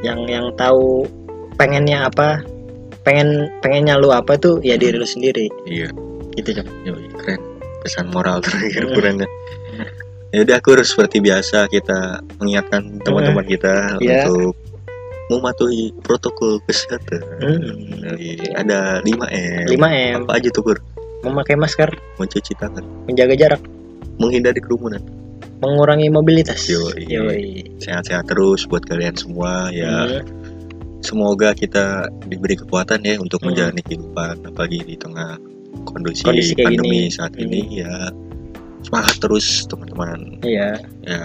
yang yang tahu pengennya apa pengen pengennya lu apa tuh ya diri lu sendiri Iya. gitu Cok. Keren. Pesan moral terakhir kurangnya. Ya udah kur seperti biasa kita mengingatkan teman-teman kita Iya. untuk mematuhi protokol kesehatan. Hmm. Yoi, Ada 5M. 5M Apa aja tuh kur? memakai masker Mencuci tangan, menjaga jarak menghindari kerumunan. mengurangi mobilitas Yoi. Yoi. sehat-sehat terus buat kalian semua ya Hmm. semoga kita diberi kekuatan ya untuk Hmm. menjalani kehidupan apalagi di tengah kondisi, Kondisi kayak pandemi gini. saat Hmm. ini ya semangat terus teman-teman. Iya. Ya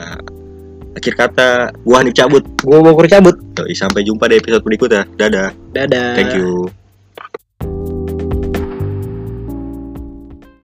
akhir kata gua Hanif cabut gua mau cabut sampai jumpa di episode berikutnya. Dadah. Dadah. Thank you